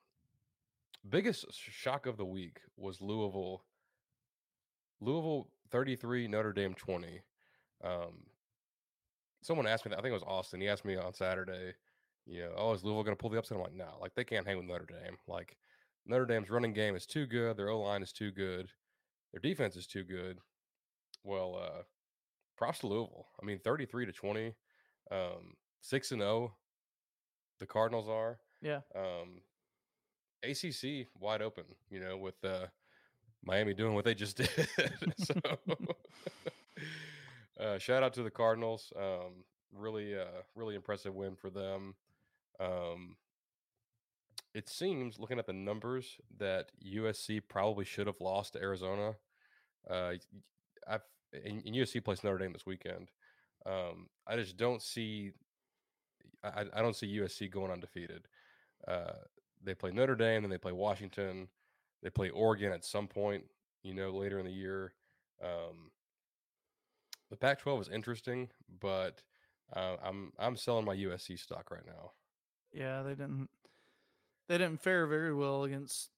biggest shock of the week was Louisville. Louisville 33, Notre Dame 20. Um, someone asked me that. I think it was Austin. He asked me on Saturday, you know, oh, is Louisville going to pull the upset? I'm like, no, like they can't hang with Notre Dame. Like Notre Dame's running game is too good. Their O line is too good. Their defense is too good. Well, uh, props to Louisville. I mean, 33 to 20, um, 6 and 0. The Cardinals are. Yeah. Um, ACC wide open, you know, with uh, Miami doing what they just did. so, uh, shout out to the Cardinals. Um, really, uh, really impressive win for them. Um, it seems, looking at the numbers, that USC probably should have lost to Arizona. Uh, I've and, and USC plays Notre Dame this weekend. Um, I just don't see. I, I don't see USC going undefeated. Uh, they play Notre Dame, then they play Washington. They play Oregon at some point, you know, later in the year. Um, the Pac-12 is interesting, but uh, I'm I'm selling my USC stock right now. Yeah, they didn't they didn't fare very well against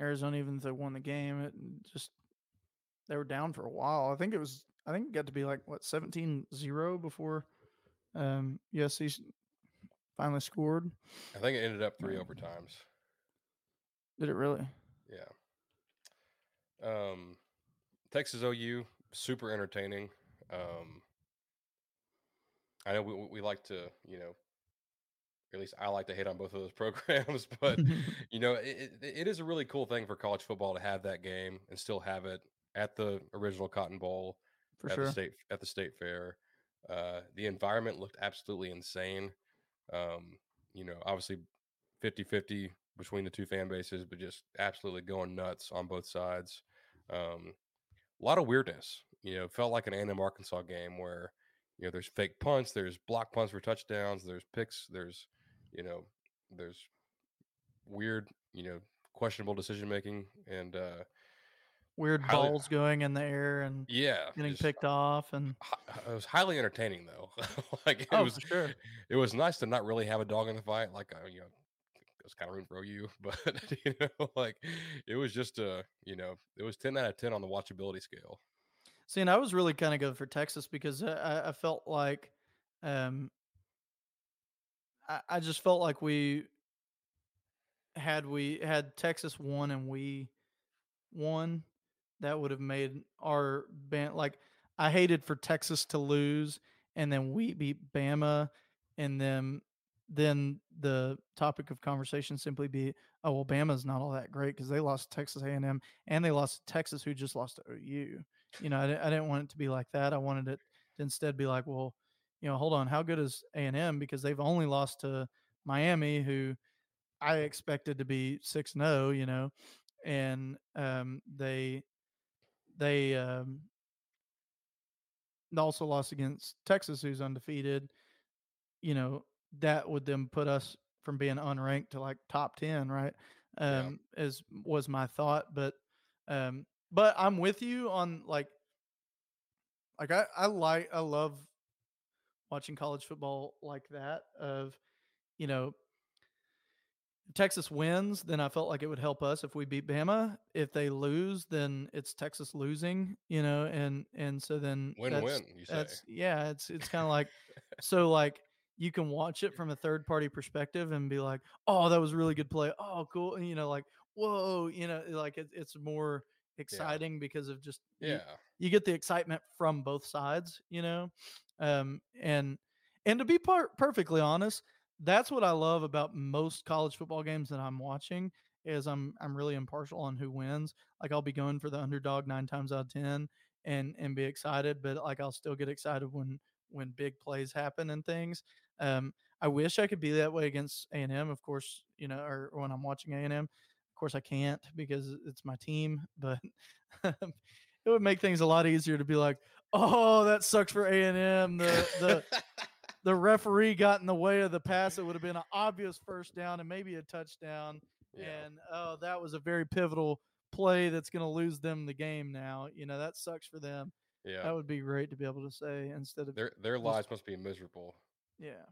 Arizona, even if they won the game. It just they were down for a while. I think it was I think it got to be like what 17-0 before um USC finally scored. I think it ended up three Um, overtimes. Did it really? Yeah. Um, Texas OU super entertaining. Um, I know we we like to you know, at least I like to hate on both of those programs, but you know it, it, it is a really cool thing for college football to have that game and still have it at the original Cotton Bowl for at sure. the state at the state fair. Uh, the environment looked absolutely insane. Um, you know, obviously 50-50 between the two fan bases, but just absolutely going nuts on both sides. Um, a lot of weirdness. You know, felt like an A&M Arkansas game where you know there's fake punts, there's block punts for touchdowns, there's picks, there's you know there's weird you know questionable decision making, and uh, Weird highly- balls going in the air and yeah, getting picked off and It was highly entertaining though. like it oh was sure. it was nice to not really have a dog in the fight. Like uh, you know, I was kind of rooting for you, but you know, like it was just uh, you know, it was ten out of ten on the watchability scale. See, and I was really kind of good for Texas because I, I- I felt like, um, I, I just felt like we had we had Texas won and we won, that would have made our band like I hated for Texas to lose and then we beat Bama and then then the topic of conversation simply be oh well Bama's not all that great because they lost Texas A&M and they lost Texas who just lost to OU you know, I, I didn't want it to be like that. I wanted it to instead be like, well, you know, hold on, how good is A and M because they've only lost to Miami, who I expected to be six zero, you know, and um, they they um, also lost against Texas, who's undefeated. You know, that would then put us from being unranked to like top ten, right? Yeah. Um, Is was my thought, but um, but I'm with you on like like I, I like I love watching college football like that of you know Texas wins, then I felt like it would help us if we beat Bama. If they lose, then it's Texas losing, you know, and and so then Win that's- win, you say. Yeah, it's it's kind of like so like you can watch it from a third party perspective and be like, oh, that was a really good play. Oh, cool. And, you know, like, whoa, you know, like it, it's more exciting because of just you- yeah. you get the excitement from both sides, you know. Um, and and to be par- perfectly honest, that's what I love about most college football games that I'm watching is I'm I'm really impartial on who wins. Like I'll be going for the underdog nine times out of ten and and be excited, but like I'll still get excited when when big plays happen and things. Um, I wish I could be that way against A and M, of course, you know, or when I'm watching A and M. Of course, I can't because it's my team, but it would make things a lot easier to be like, "Oh, that sucks for A and M." The the the referee got in the way of the pass. It would have been an obvious first down and maybe a touchdown. yeah. And oh, that was a very pivotal play that's going to lose them the game. Now, you know that sucks for them. yeah. That would be great to be able to say instead of Their their lives must be miserable. yeah,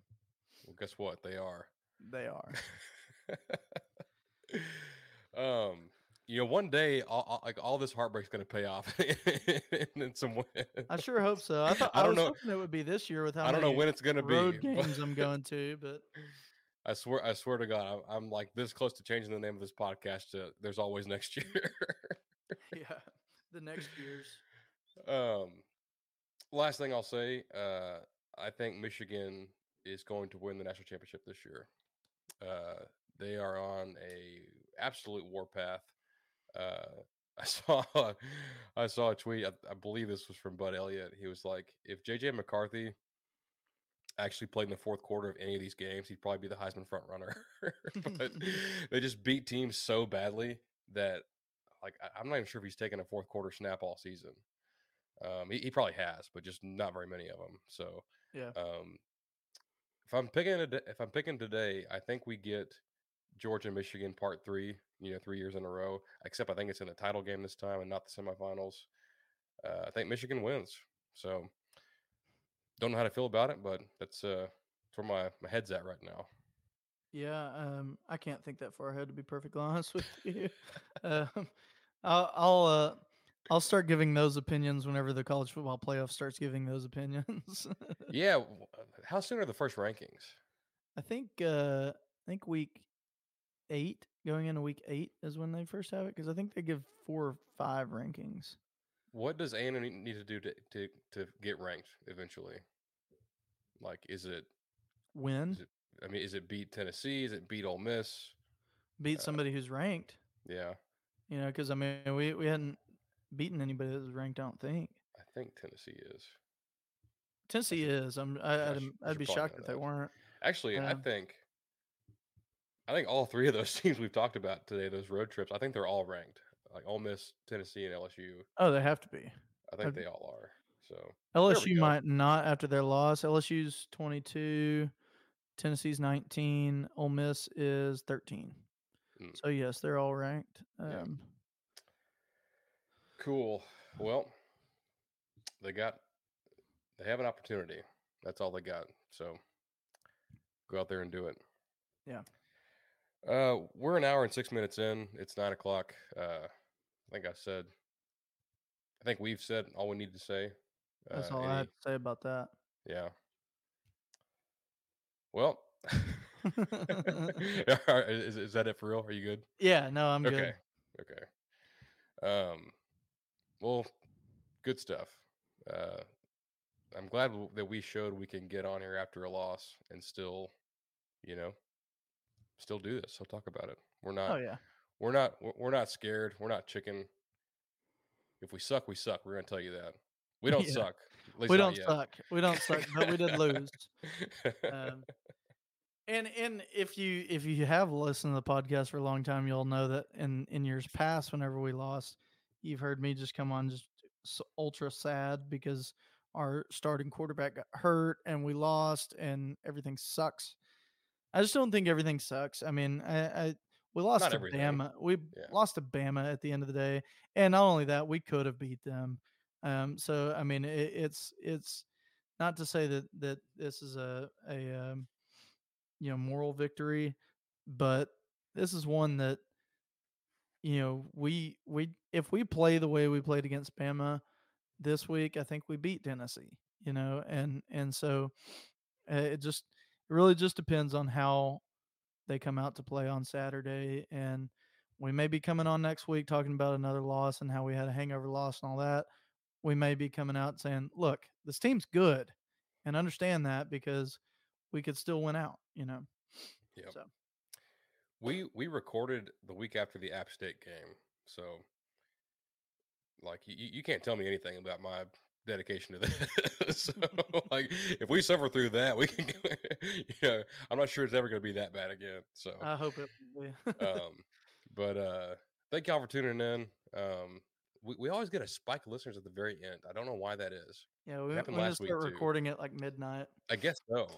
Well, guess what? They are. they are. um, you know, one day, all, all- like all this heartbreak's going to pay off in some way. I sure hope so. I thought I I, don't was know- hoping it would be this year with how I don't know when it's going to be. road games I'm going to, but I swear, I swear to God, I'm, I'm like this close to changing the name of this podcast to "There's Always Next Year." yeah, the next year's. um, last thing I'll say, uh, I think Michigan is going to win the national championship this year. Uh, they are on a absolute warpath. Uh, I saw I saw a tweet. I, I believe this was from Bud Elliott. He was like, "If JJ McCarthy actually played in the fourth quarter of any of these games, he'd probably be the Heisman front runner." but they just beat teams so badly that, like, I, I'm not even sure if he's taken a fourth quarter snap all season. Um, he, he probably has, but just not very many of them. So, Yeah. um, if I'm picking a, if I'm picking today, I think we get Georgia Michigan part three. You know, three years in a row. Except I think it's in the title game this time and not the semifinals. Uh, I think Michigan wins. So don't know how to feel about it, but that's uh that's where my, my head's at right now. Yeah, um, I can't think that far ahead to be perfectly honest with you. um, I'll I'll, uh, I'll start giving those opinions whenever the college football playoff starts giving those opinions. Yeah. uh, How soon are the first rankings? I think uh, I think week eight, going into week eight, is when they first have it because I think they give four or five rankings. What does A and M need to do to, to to get ranked eventually? Like, is it? Win, Is it I mean, is it beat Tennessee? Is it beat Ole Miss? beat uh, somebody who's ranked. Yeah, You know, because I mean, we we hadn't beaten anybody that was ranked. I don't think I think Tennessee is. Tennessee is. I'm. I, I I'd, I I'd be shocked if they weren't. Actually, I think. I think all three of those teams we've talked about today, those road trips, I think they're all ranked. Like Ole Miss, Tennessee, and LSU. Oh, they have to be. I think I've- they all are. So LSU might not after their loss. LSU's 22, Tennessee's 19, Ole Miss is 13. Mm. So yes, they're all ranked. Yeah. Um, cool. Well, they got. They have an opportunity. That's all they got. So go out there and do it. Yeah. Uh, we're an hour and six minutes in. It's nine o'clock. Uh, I think I said. I think we've said all we need to say. that's Uh, all I any- have to say about that. Yeah. Well, is, is that it for real? Are you good? yeah, no, I'm okay. good. Okay. Um. Well, good stuff. Uh, I'm glad that we showed we can get on here after a loss and still, you know, still do this. So talk about it. We're not. Oh yeah. We're not. we're- not scared. We're not chicken. If we suck, we suck. We're gonna tell you that. We don't Yeah. suck. We don't yet. suck. We don't suck, but we did lose. Um, and and if you if you have listened to the podcast for a long time, you'll know that in in years past, whenever we lost, you've heard me just come on just ultra sad because our starting quarterback got hurt and we lost and everything sucks. I just don't think everything sucks. I mean, I, I we lost Not to everything. Bama. We Yeah. lost to Bama at the end of the day, and not only that, we could have beat them. Um, so I mean, it, it's it's not to say that that this is a a um, you know moral victory, but this is one that you know we we if we play the way we played against Bama this week, I think we beat Tennessee. You know, and and so uh, it just it really just depends on how they come out to play on Saturday and. We may be coming on next week talking about another loss and how we had a hangover loss and all that we may be coming out saying, look, this team's good and understand that because we could still win out, you know. Yep. So we we recorded the week after the App State game, so like you, you can't tell me anything about my dedication to this. so like if we suffer through that, we can. you know, I'm not sure it's ever going to be that bad again. So, I hope it will be. um, but uh, thank y'all for tuning in. Um, we, we always get a spike of listeners at the very end. I don't know why that is. yeah, we, we're happened last week, start too. recording at like midnight. I guess so.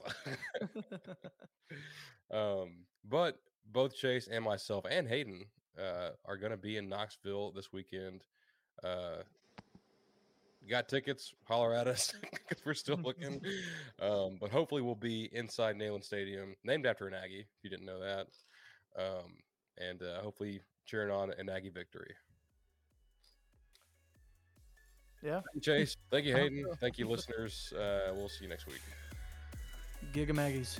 um, but both Chase and myself and Hayden uh, are going to be in Knoxville this weekend. Uh, got tickets? Holler at us because we're still looking. um, but hopefully, we'll be inside Neyland Stadium, named after an Aggie. If you didn't know that, um, and uh, hopefully cheering on an Aggie victory. Yeah. Thank you, Chase. Thank you, Hayden. Thank you, listeners. Uh, we'll see you next week. Gig 'em Aggies.